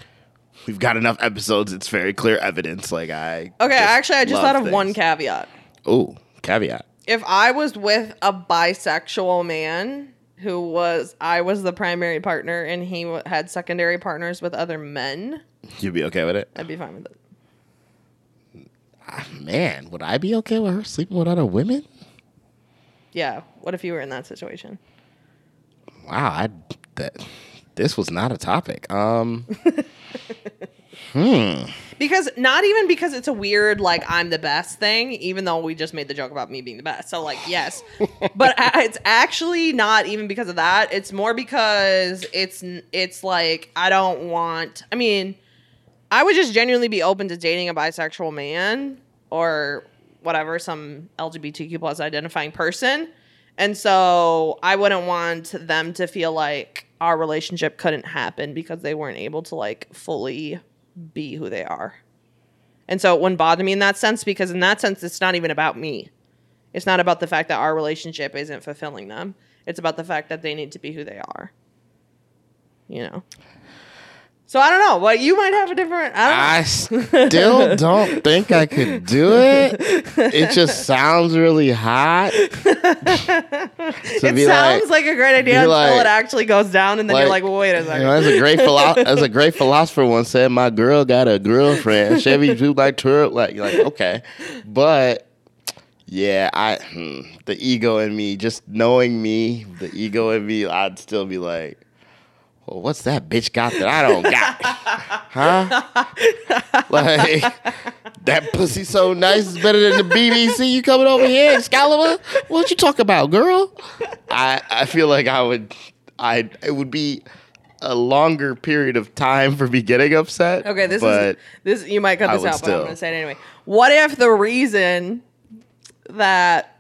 we've got enough episodes. It's very clear evidence. Like I Okay, actually, I just thought of one caveat. Ooh, caveat. If I was with a bisexual man who was I was the primary partner and he w- had secondary partners with other men, You'd be okay with it, I'd be fine with it. man. Would I be okay with her sleeping with other women? Yeah. What if you were in that situation? Wow, I that this was not a topic. Um, Hmm. Because not even because it's a weird like I'm the best thing, even though we just made the joke about me being the best. So like yes, but it's actually not even because of that. It's more because it's it's like I don't want. I mean, I would just genuinely be open to dating a bisexual man or whatever some LGBTQ plus identifying person, and so I wouldn't want them to feel like our relationship couldn't happen because they weren't able to like fully be who they are. And so it wouldn't bother me in that sense because in that sense it's not even about me. It's not about the fact that our relationship isn't fulfilling them. It's about the fact that they need to be who they are. You know. So I don't know. Well, you might have a different. I don't know. I still don't think I could do it. It just sounds really hot. it sounds like, like, a great idea until like- it actually goes down, and then you're like, like, well, wait a you second. know, as a great philo- as a great philosopher once said, my girl got a girlfriend. Chevy do like tour like like okay, but yeah, I hmm, the ego in me, just knowing me, the ego in me, I'd still be like. Well, what's that bitch got that I don't got? huh? Like that pussy so nice is better than the BBC. You coming over here, Excalibur? What you talk about, girl? I I feel like I would I it would be a longer period of time for me getting upset. Okay, this but is this. You might cut this out, but I'm gonna say it anyway. What if the reason that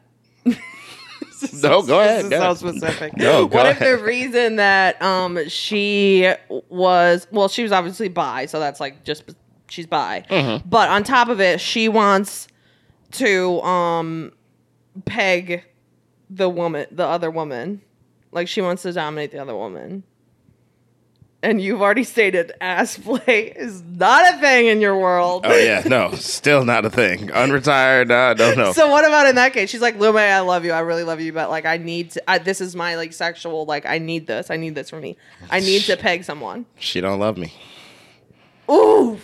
no, go ahead. This is no. so specific. No, what if ahead. the reason that um she was well, she was obviously bi, so that's like just she's bi. Mm-hmm. But on top of it, she wants to um peg the woman, the other woman, like she wants to dominate the other woman. And you've already stated ass play is not a thing in your world. Oh yeah, no, still not a thing. Unretired, no, no, no. So what about in that case? She's like, Lume, I love you. I really love you, but like, I need to. I, this is my like sexual. Like, I need this. I need this for me. I need to peg someone. she don't love me. Ooh,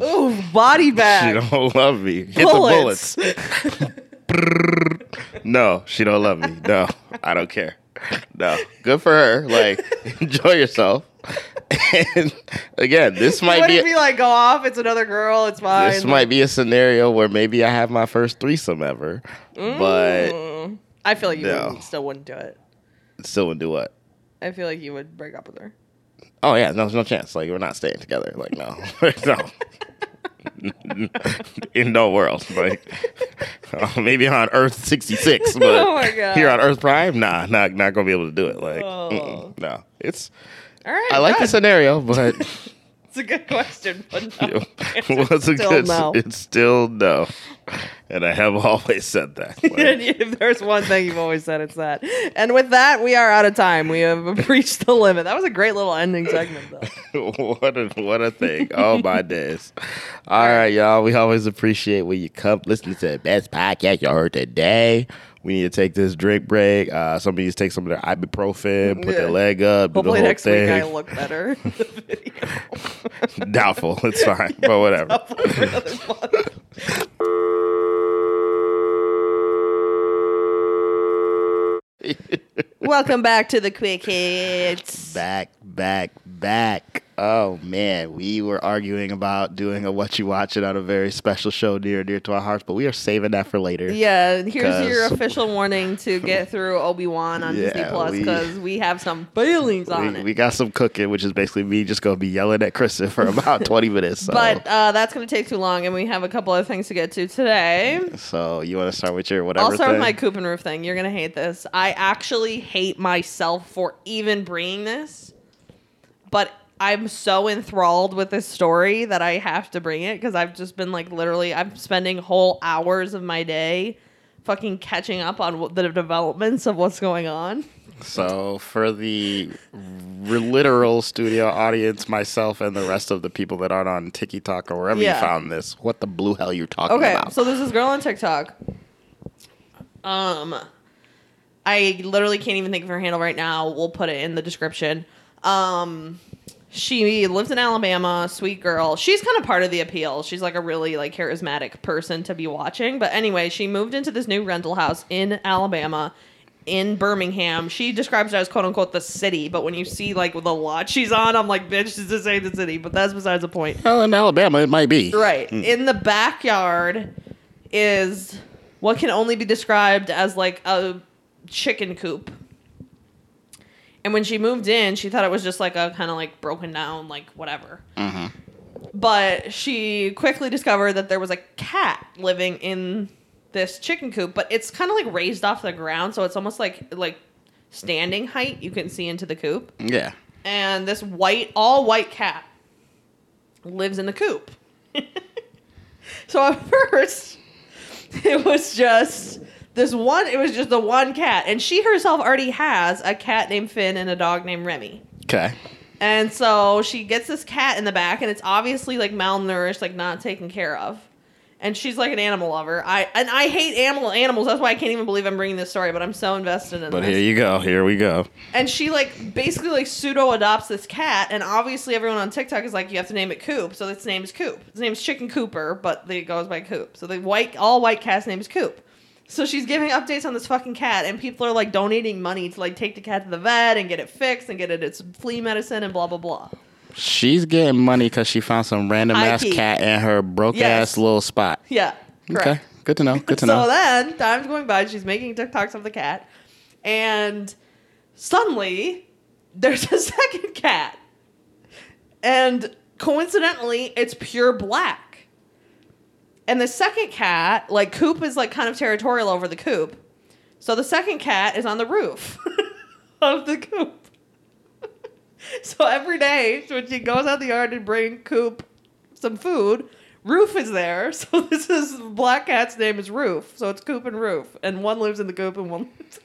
ooh, body bag. She don't love me. Hit Bullets. the bullets. no, she don't love me. No, I don't care. No, good for her. Like, enjoy yourself. And again, this might be be like go off. It's another girl. It's fine. this might be a scenario where maybe I have my first threesome ever, but Mm. I feel like you No. wouldn't- still wouldn't do it. still wouldn't do what? I feel like you would break up with her. Oh yeah, no, there's no chance. Like we're not staying together. Like no, no. In no world, like uh, maybe on Earth sixty six, but Oh here on Earth Prime, nah, not not gonna be able to do it. Like, Oh. no, it's All right. I like the scenario, but It's a good question, but no. was a good. no. It's still no, and I have always said that. If there's one thing you've always said, it's that. And with that, we are out of time. We have reached the limit. That was a great little ending segment, though. what a what a thing! Oh my days! All right, y'all. We always appreciate when you come listen to the best podcast you heard today. We need to take this drink break. Uh, somebody needs to take some of their ibuprofen, put Yeah. their leg up, do Hopefully the whole next week I look better. video. Doubtful. It's fine, but whatever. For another month. Welcome back to the Quick Hits. back, back, back. Oh man, we were arguing about doing a what you watching on a very special show near near to our hearts, but we are saving that for later. Yeah, here's your official warning to get through Obi Wan on Disney Plus because we have some feelings on We, it. we got some cooking, which is basically me just gonna be yelling at Kristen for about twenty minutes. So. But uh, that's going to take too long, and we have a couple other things to get to today. So you want to start with your whatever I'll start thing? with my coop and roof thing. You're going to hate this. I actually hate myself for even bringing this, but I'm so enthralled with this story that I have to bring it because I've just been like literally, I'm spending whole hours of my day fucking catching up on the developments of what's going on. so for the literal studio audience, myself and the rest of the people that aren't on TikTok or wherever Yeah. you found this, what the blue hell you talking Okay, about? Okay, so there's this girl on TikTok. Um, I literally can't even think of her handle right now. We'll put it in the description. Um, she lives in Alabama, sweet girl. She's kind of part of the appeal. She's like a really like charismatic person to be watching. But anyway, she moved into this new rental house in Alabama. In Birmingham, she describes it as "quote unquote" the city. But when you see like the lot she's on, I'm like, "Bitch, this ain't the city." But that's besides the point. well, in Alabama, it might be. Right. Hmm. In the backyard is what can only be described as like a chicken coop. And when she moved in, she thought it was just like a kind of like broken down, like whatever. Mm-hmm. But she quickly discovered that there was a cat living in this chicken coop, but it's kind of like raised off the ground, so it's almost like like standing height. You can see into the coop Yeah. and this white, all white cat lives in the coop. so at first, it was just this one. It was just the one cat, and she herself already has a cat named Finn and a dog named Remy. Okay. And so she gets this cat in the back, and it's obviously like malnourished, like not taken care of. And she's like an animal lover. I and I hate animal animals. That's why I can't even believe I'm bringing this story. But I'm so invested in this. But this here you go. Here we go. and she like basically like pseudo adopts this cat and obviously everyone on tiktok is like you have to name it coop so its name is coop its name is chicken cooper but it goes by coop so the white all white cat's name is coop so she's giving updates on this fucking cat and people are like donating money to like take the cat to the vet and get it fixed and get it its flea medicine and blah blah blah She's getting money because she found some random ass cat in her broke Yes. ass little spot. yeah correct. Okay. Good to know. Good to know. so know. then time's going by she's making tiktoks of the cat and suddenly there's a second cat and coincidentally it's pure black and the second cat like coop is like kind of territorial over the coop. So the second cat is on the roof of the coop. So every day when she goes out the yard to bring coop some food Roof is there, so this is Black Cat's name is Roof, so it's Coop and Roof, and one lives in the coop and one lives.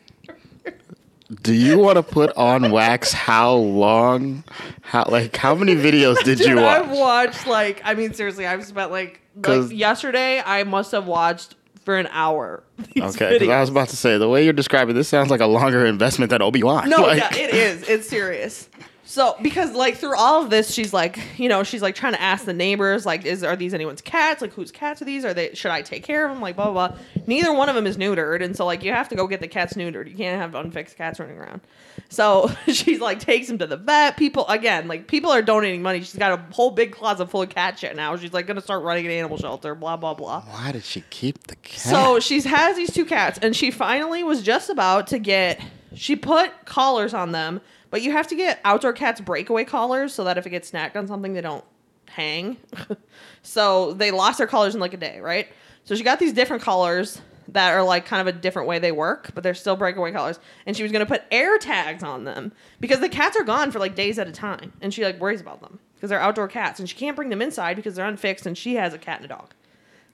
Do you want to put on wax how long, how like how many videos did Dude, you watch? I've watched like I mean seriously, I've spent like like yesterday I must have watched for an hour. Okay, because I was about to say the way you're describing this sounds like a longer investment than Obi Wan. No, like, yeah, it is. It's serious. So because like through all of this, she's like, you know, she's like trying to ask the neighbors, like, is are these anyone's cats? Like, whose cats are these? Are they? Should I take care of them? Like, blah blah. blah. Neither one of them is neutered, and so like you have to go get the cats neutered. You can't have unfixed cats running around. So she's like takes them to the vet. People again, like people are donating money. She's got a whole big closet full of cat shit now. She's like gonna start running an animal shelter. Blah blah blah. Why did she keep the cat? So she's has these two cats, and she finally was just about to get. She put collars on them, but you have to get outdoor cats breakaway collars so that if it gets snagged on something, they don't hang. so they lost their collars in like a day, right? So she got these different collars that are like kind of a different way they work, but they're still breakaway collars. And she was gonna put air tags on them because the cats are gone for like days at a time, and she like worries about them because they're outdoor cats, and she can't bring them inside because they're unfixed, and she has a cat and a dog.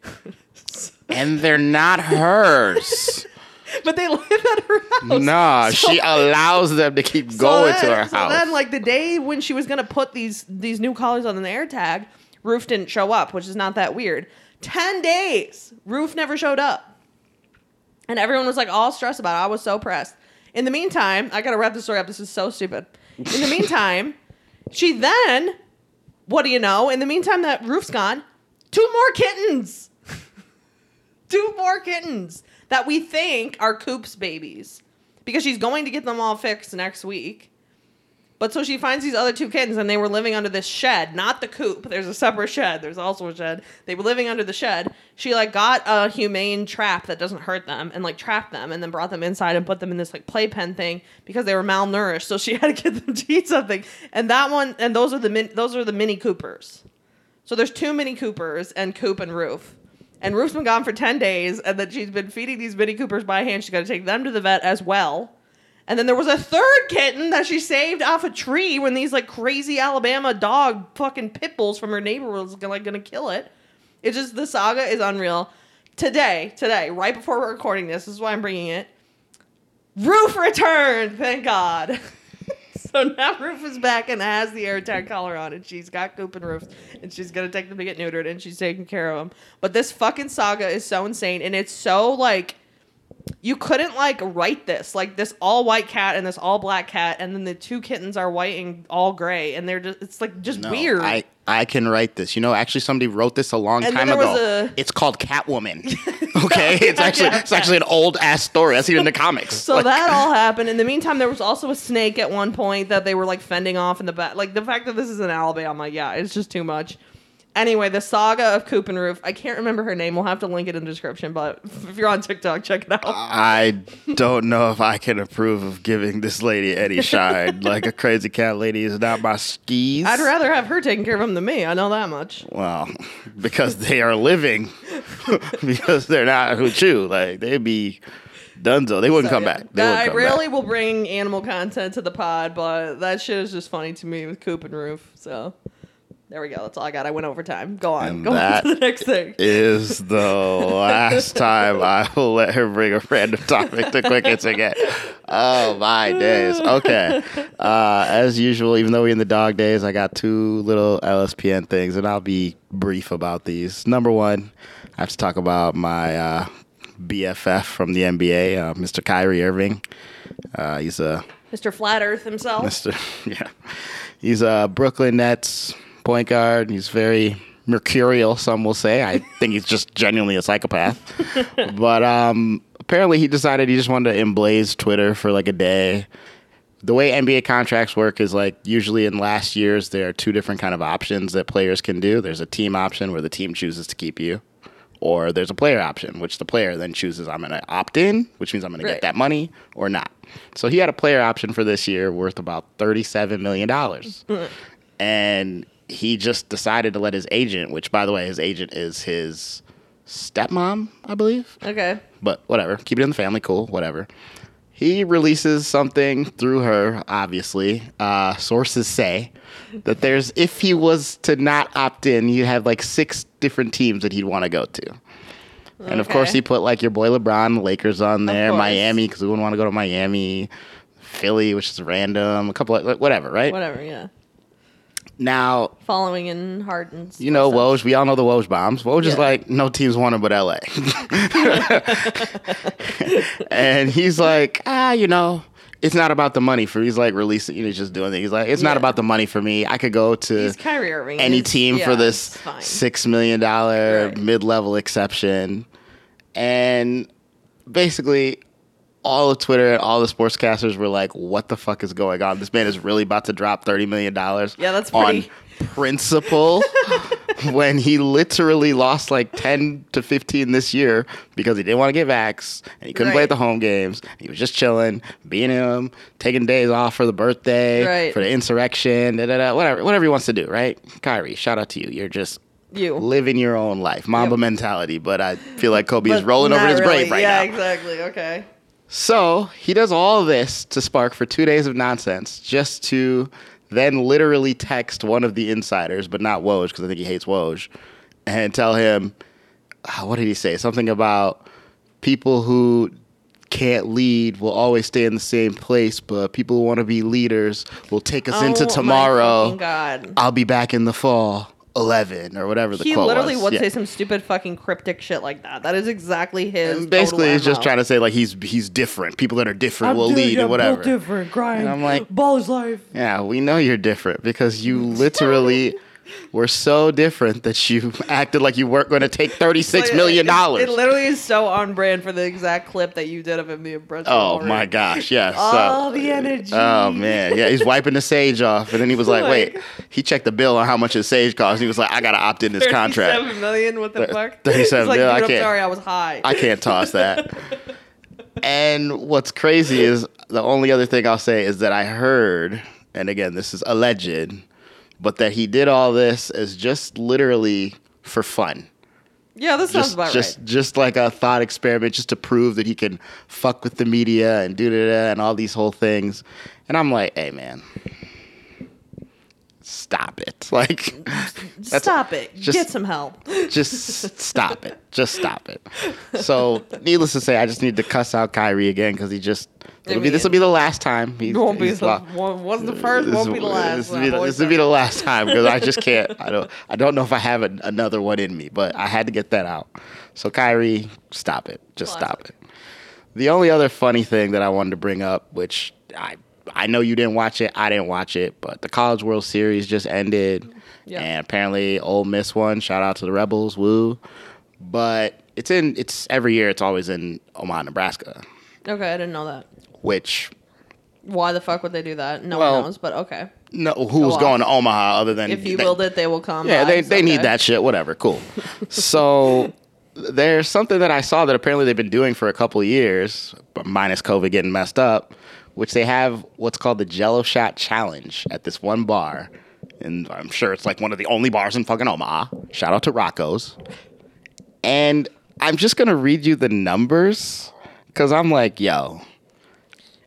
and they're not hers. but they live at her house. nah, So- she allows them to keep so going then- to her so house. then, like the day when she was gonna put these these new collars on the air tag, Roof didn't show up, which is not that weird. Ten days, Roof never showed up, and everyone was like all stressed about it. I was so pressed. In the meantime, I gotta wrap this story up. This is so stupid. In the meantime, she then, what do you know? In the meantime, that Roof's gone. Two more kittens. two more kittens that we think are Coop's babies because she's going to get them all fixed next week. But so she finds these other two kittens and they were living under this shed, not the coop. There's a separate shed. There's also a shed. They were living under the shed. She like got a humane trap that doesn't hurt them and like trapped them and then brought them inside and put them in this like playpen thing because they were malnourished. So she had to get them to eat something. And that one and those are the min- those are the mini coopers. So there's two Mini Coopers and Coop and Roof. And Roof's been gone for 10 days, and that she's been feeding these Mini Coopers by hand. She's got to take them to the vet as well. And then there was a third kitten that she saved off a tree when these like crazy Alabama dog fucking pit bulls from her neighbor was like gonna kill it. It's just the saga is unreal. Today, today, right before we're recording this, this is why I'm bringing it. Roof returned, thank God. so now Roof is back and has the AirTag collar on, and she's got Coop and Roof, and she's gonna take them to get neutered, and she's taking care of them. But this fucking saga is so insane, and it's so like you couldn't like write this like this all white cat and this all black cat, and then the two kittens are white and all gray, and they're just it's like just No, weird. I, I can write this. You know, actually, somebody wrote this a long And time ago. a- It's called Catwoman. okay, it's actually it's actually an old ass story. That's even in the comics. So Like, that all happened. In the meantime, there was also a snake at one point that they were like fending off in the back. Like the fact that this is in Alabama, yeah, it's just too much. Anyway, the saga of Coop and Roof. I can't remember her name. We'll have to link it in the description. But if you're on TikTok, check it out. I don't know if I can approve of giving this lady any shine. like a crazy cat lady is not my skis. I'd rather have her taking care of them than me. I know that much. Well, because they are living, because they're not who chew. Like they'd be dunzo. They wouldn't So, come yeah. back. They I come rarely back. will bring animal content to the pod, but that shit is just funny to me with Coop and Roof. So there we go. That's all I got. I went over time. Go on. And go on to the next thing. Is the last time I will let her bring a random topic to Quick Hits again. Oh my days. Okay. Uh, as usual, even though we're in the dog days, I got two little LSPN things, and I'll be brief about these. Number one, I have to talk about my uh, BFF from the NBA, uh, Mr. Kyrie Irving. Uh, he's a Mr. Flat Earth himself. Mr. Yeah, he's a Brooklyn Nets point guard. He's very mercurial. Some will say. I think he's just genuinely a psychopath. but um, apparently, he decided he just wanted to emblaze Twitter for like a day. The way NBA contracts work is like usually in last years there are two different kind of options that players can do. There's a team option where the team chooses to keep you, or there's a player option which the player then chooses I'm going to opt in, which means I'm going Right. to get that money or not. So he had a player option for this year worth about 37 million dollars. and he just decided to let his agent, which by the way his agent is his stepmom, I believe Okay. but whatever. Keep it in the family. Cool. Whatever. He releases something through her, obviously. Uh, sources say that there's, if he was to not opt in, you have like six different teams that he'd want to go to. And of course, he put like your boy LeBron, Lakers on there. Miami, because we wouldn't want to go to Miami, Philly, which is random, a couple of, like, whatever, right? Whatever, yeah. Now, Following in Harden's. you know. Woj, we all know the Woj bombs. Woj is like, no teams want him but LA. and he's like, ah, you know, it's not about the money for. He's like releasing. You know he's just doing things. He's like, it's not about the money for me. I could go to any It's- team yeah, for this six million dollar Right. mid level exception, and basically. All of Twitter and all the sportscasters were like, "What the fuck is going on? This man is really about to drop thirty million dollars Yeah, that's pretty. on principle." when he literally lost like ten to fifteen this year because he didn't want to get vax and he couldn't play at the home games. He was just chilling, being him, taking days off for the birthday, Right. for the insurrection, da, da, da, whatever, whatever he wants to do, right? Kyrie, shout out to you. You're just You. living your own life, Mamba Yep. mentality. But I feel like Kobe is rolling over his really. grave right yeah, now. Yeah, exactly. Okay. So he does all this to spark for two days of nonsense, just to then literally text one of the insiders, but not Woj, because I think he hates Woj, and tell him, ah, what did he say? Something about people who can't lead will always stay in the same place, but people who want to be leaders will take us into Oh, my tomorrow. God. I'll be back in the fall. 11 or whatever the He quote literally was. would Yeah. say some stupid fucking cryptic shit like that. That is exactly his. And basically, total he's just trying to say like he's he's different. People that are different will lead or whatever. different, crying And I'm like- ball is life. Yeah, we know you're different because you literally were so different that you acted like you weren't going to take thirty-six million it- dollars. It, literally is so on brand for the exact clip that you did of him being president. Oh already. my gosh, yes. Oh, So- the energy. Oh man, yeah, he's wiping the sage off, and then he was like, Like- "Wait." He checked the bill on how much his sage cost, and he was like, "I gotta opt in this contract. Thirty-seven million. What the fuck? 37 He's like, I dude, I'm can't- sorry, I was high. I can't toss that." and what's crazy is the only other thing I'll say is that I heard, and again, this is alleged, but that he did all this as just literally for fun. yeah, this sounds just about just right. just like a thought experiment just to prove that he can fuck with the media and do da da and all these whole things and i'm like hey man stop it like Stop it. just- Get some help. just stop it just stop it so needless to say i just need to cuss out Kyrie again because he just it'll be this will be the last time he's, It won't be the, wasn't the first, this won't be the last. This will be this will be the last time because I just can't. I don't. I don't know if I have an, another one in me, but I had to get that out. So Kyrie, stop it. Just stop it. The only other funny thing that I wanted to bring up, which I I know you didn't watch it, I didn't watch it, but the College World Series just ended, Yeah. and apparently Ole Miss won. Shout out to the Rebels, woo! But it's in. It's every year. It's always in Omaha, Nebraska, Okay, I didn't know that. which Why the fuck would they do that? No Well, one knows, but okay. no, who's off. going to Omaha other than If you they- willed it, they will come. Yeah, they, they need that shit. Whatever. Cool. so there's something that I saw that apparently they've been doing for a couple of years, minus COVID getting messed up, which they have what's called the Jello Shot Challenge at this one bar. And I'm sure it's like one of the only bars in fucking Omaha. Shout out to Rocco's. And I'm just going to read you the numbers because I'm like, yo,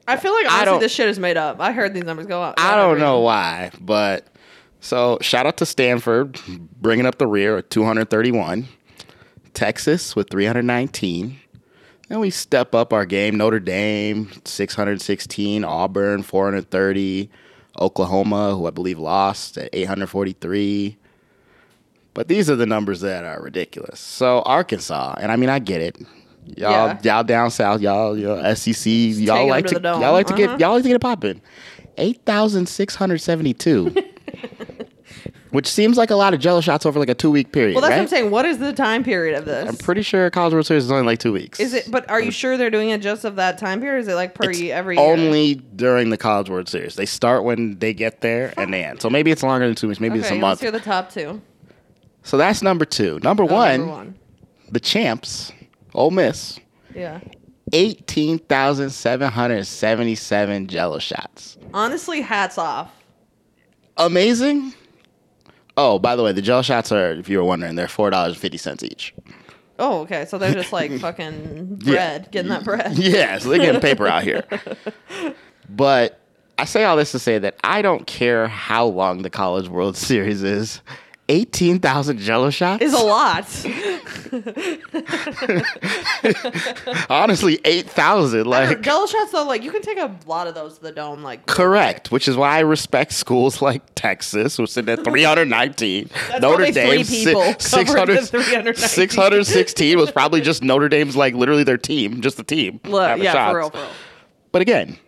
I feel like honestly this shit is made up. I heard these numbers go up. I don't know why, but so shout out to Stanford bringing up the rear at 231, Texas with 319. Then we step up our game. Notre Dame 616, Auburn 430, Oklahoma, who I believe lost at 843. But these are the numbers that are ridiculous. So Arkansas, and I mean I get it. Y'all, Yeah. y'all down south, y'all, y'all SEC, y'all like to to, the dome. y'all like to Uh-huh. get, y'all like to get it popping. Eight thousand six hundred seventy-two, which seems like a lot of Jello shots over like a two-week period. Well, that's right? what I'm saying. What is the time period of this? I'm pretty sure College World Series is only like two weeks. Is it? But are you sure they're doing it just of that time period? Is it like per It's every year? only during the College World Series. They start when they get there and they end. So maybe it's longer than two weeks. Maybe it's a month. let's hear the top two. So that's number two. Number, Oh, one, number one. the champs, Ole Miss, Yeah. eighteen thousand seven hundred seventy-seven Jello shots. Honestly, hats off. Amazing. Oh, by the way, the gel shots are, if you were wondering, they're four dollars and fifty cents each. Oh, okay. So they're just like fucking Yeah. bread, getting that bread. Yeah, so they're getting paper out here. But I say all this to say that I don't care how long the College World Series is. 18,000 jello shots? Is a lot. Honestly, 8,000. Like, Jello shots though, like you can take a lot of those to the dome. Like correct. Which is why I respect schools like Texas, who's sitting at 319. Notre Dame, people si- covered the 600 319. 616 was probably just Notre Dame's, like, literally their team, just the team. Look, yeah, shots. for real, for real. But again,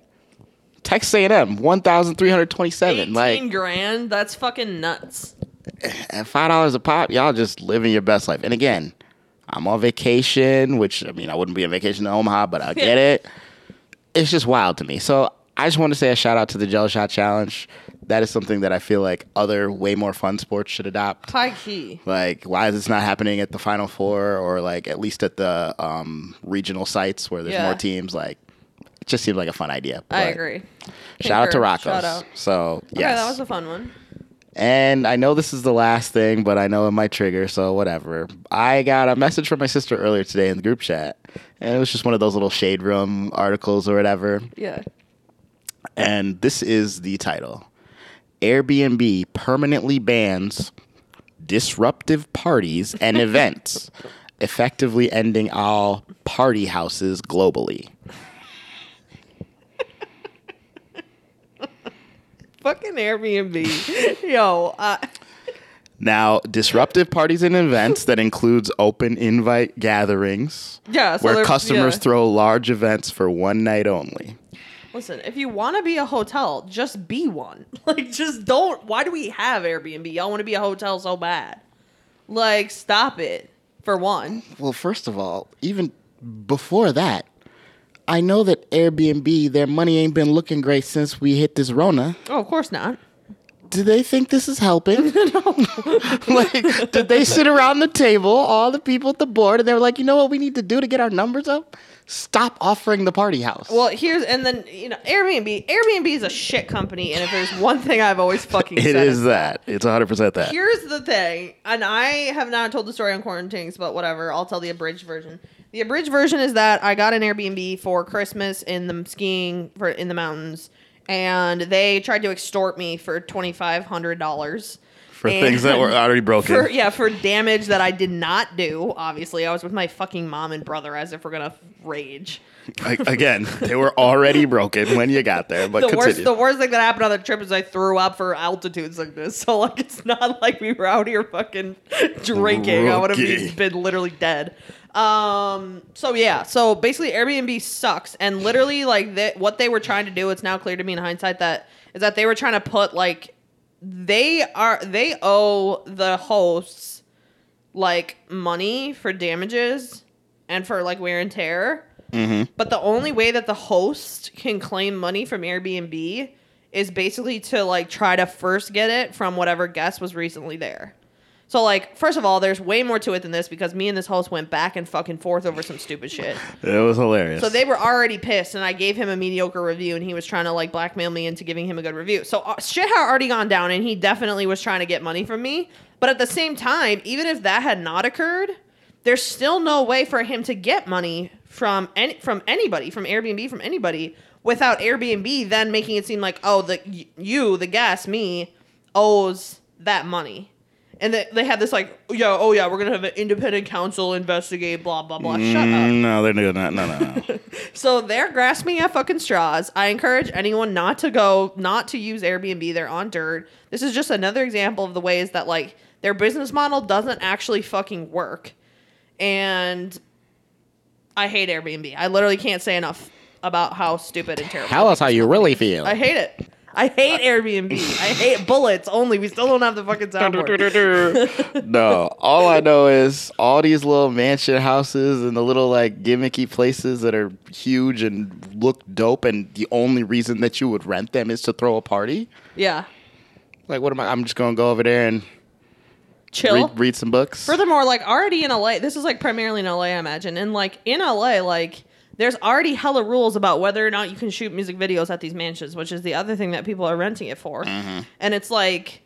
Texas A&M, one thousand three hundred twenty-seven. Eighteen Like grand. That's fucking nuts. At five dollars a pop, y'all just living your best life. And again, I'm on vacation, which I mean, I wouldn't be on vacation in Omaha, but I get it. It's just wild to me. So I just want to say a shout out to the Gel Shot Challenge. That is something that I feel like other way more fun sports should adopt. High key. Like, why is this not happening at the Final Four or like at least at the um, regional sites where there's Yeah. more teams? Like, it just seems like a fun idea. I But agree. Shout out to Concur. Rocco's. Shout out. So Okay, that was a fun one. And I know this is the last thing, but I know it might trigger, so whatever. I got a message from my sister earlier today in the group chat, and it was just one of those little shade room articles or whatever. Yeah. And this is the title Airbnb permanently bans disruptive parties and events, effectively ending all party houses globally. Fucking Airbnb. Yo, uh, Now, disruptive parties and events that includes open invite gatherings yeah. So where customers yeah. throw large events for one night only. Listen, if you want to be a hotel, just be one. Like, just don't. Why do we have Airbnb? Y'all want to be a hotel so bad. Like, stop it. For one. Well, first of all, even before that, I know that Airbnb, their money ain't been looking great since we hit this Rona. Oh, of course not. Do they think this is helping? like, did they sit around the table, all the people at the board, and they were like, you know what we need to do to get our numbers up? Stop offering the party house. Well, here's and then you know Airbnb. Airbnb is a shit company, and if there's one thing I've always fucking it said, is that. It's 100% that. Here's the thing, and I have not told the story on Quarantines, but whatever. I'll tell the abridged version. The abridged version is that I got an Airbnb for Christmas in the skiing for in the mountains, and they tried to extort me for twenty five hundred dollars. For things that were already broken. For yeah, for damage that I did not do. Obviously, I was with my fucking mom and brother, as if we're gonna rage. Like, again, they were already broken when you got there, but the continue. worst the worst thing that happened on the trip is I threw up for altitudes like this. So like it's not like we were out here fucking drinking. I would have been literally dead. Um so yeah, so basically Airbnb sucks and literally like they, what they were trying to do it's now clear to me in hindsight that is that they were trying to put like they are they owe the hosts like money for damages and for like wear and tear. But the only way that the host can claim money from Airbnb is basically to like try to first get it from whatever guest was recently there. So like, first of all, there's way more to it than this because me and this host went back and fucking forth over some stupid shit. it was hilarious. So they were already pissed, and I gave him a mediocre review, and he was trying to like blackmail me into giving him a good review. So uh, shit had already gone down, and he definitely was trying to get money from me. But at the same time, even if that had not occurred, there's still no way for him to get money from any from anybody, from Airbnb, from anybody, without Airbnb then making it seem like oh the you the guest me owes that money. And they, they had this like, yeah, oh yeah, we're gonna have an independent counsel investigate, blah blah blah. Shut up. Mm, no, they're doing that. No, no, no. So they're grasping at fucking straws. I encourage anyone not to go, not to use Airbnb. They're on dirt. This is just another example of the ways that like their business model doesn't actually fucking work. And I hate Airbnb. I literally can't say enough about how stupid and terrible. Tell us how you really feel. I hate it. I hate Airbnb. I hate bullets only. We still don't have the fucking soundboard. no, all I know is all these little mansion houses and the little like gimmicky places that are huge and look dope, and the only reason that you would rent them is to throw a party. Yeah. Like, what am I? I'm just gonna go over there and Chill. read, read some books. Furthermore, like already in LA, this is like primarily in LA, I imagine. And like in LA, like there's already hella rules about whether or not you can shoot music videos at these mansions, which is the other thing that people are renting it for. Mm-hmm. And it's like,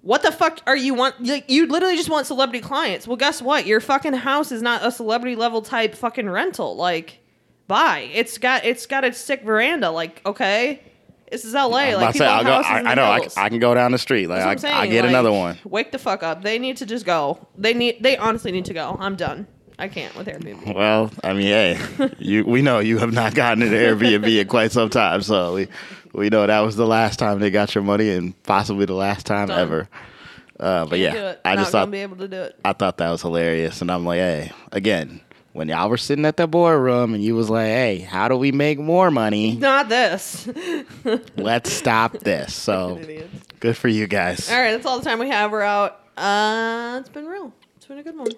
what the fuck are you want? Like, you literally just want celebrity clients. Well, guess what? Your fucking house is not a celebrity level type fucking rental. Like, bye. It's got it's got a sick veranda. Like, okay. This is LA. Like, say, go. I, I know. I. I can go down the street. Like, I, I get like, another one. Wake the fuck up. They need to just go. They need. They honestly need to go. I'm done. I can't with Airbnb. Well, I mean, hey, you we know you have not gotten an Airbnb in quite some time, so we we know that was the last time they got your money and possibly the last time Done. ever. Uh, but do yeah. I just thought be able to do it. I thought that was hilarious, and I'm like, hey, again, when y'all were sitting at the boardroom and you was like, "Hey, how do we make more money? Not this. Let's stop this." So good for you guys. All right, that's all the time we have. We're out. Uh, it's been real. It's been a good one.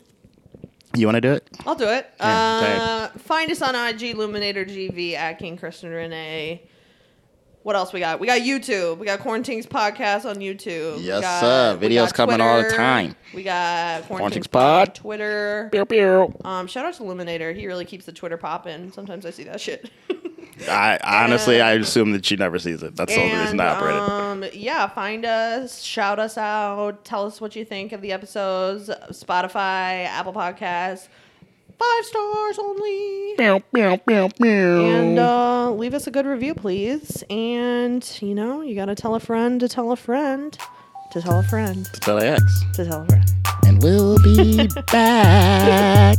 You want to do it? I'll do it. Yeah, uh, find us on IG Luminator GV at King Kristen Renee. What else we got? We got YouTube. We got Quarantines podcast on YouTube. We Yes, got- sir. Videos got coming all the time. We got Quarantines Quarantines pod Pod. Twitter. Pew, pew. Um, shout out to Luminator. He really keeps the Twitter popping. Sometimes I see that shit. I honestly, I assume that she never sees it. That's the only reason I operate it. um, yeah, find us, shout us out, tell us what you think of the episodes. Spotify, Apple Podcasts, five stars only. Meow, meow, meow, meow. And uh, leave us a good review, please. And you know, you gotta tell a friend to tell a friend to tell a friend to Tell X. to tell a friend. And we'll be back.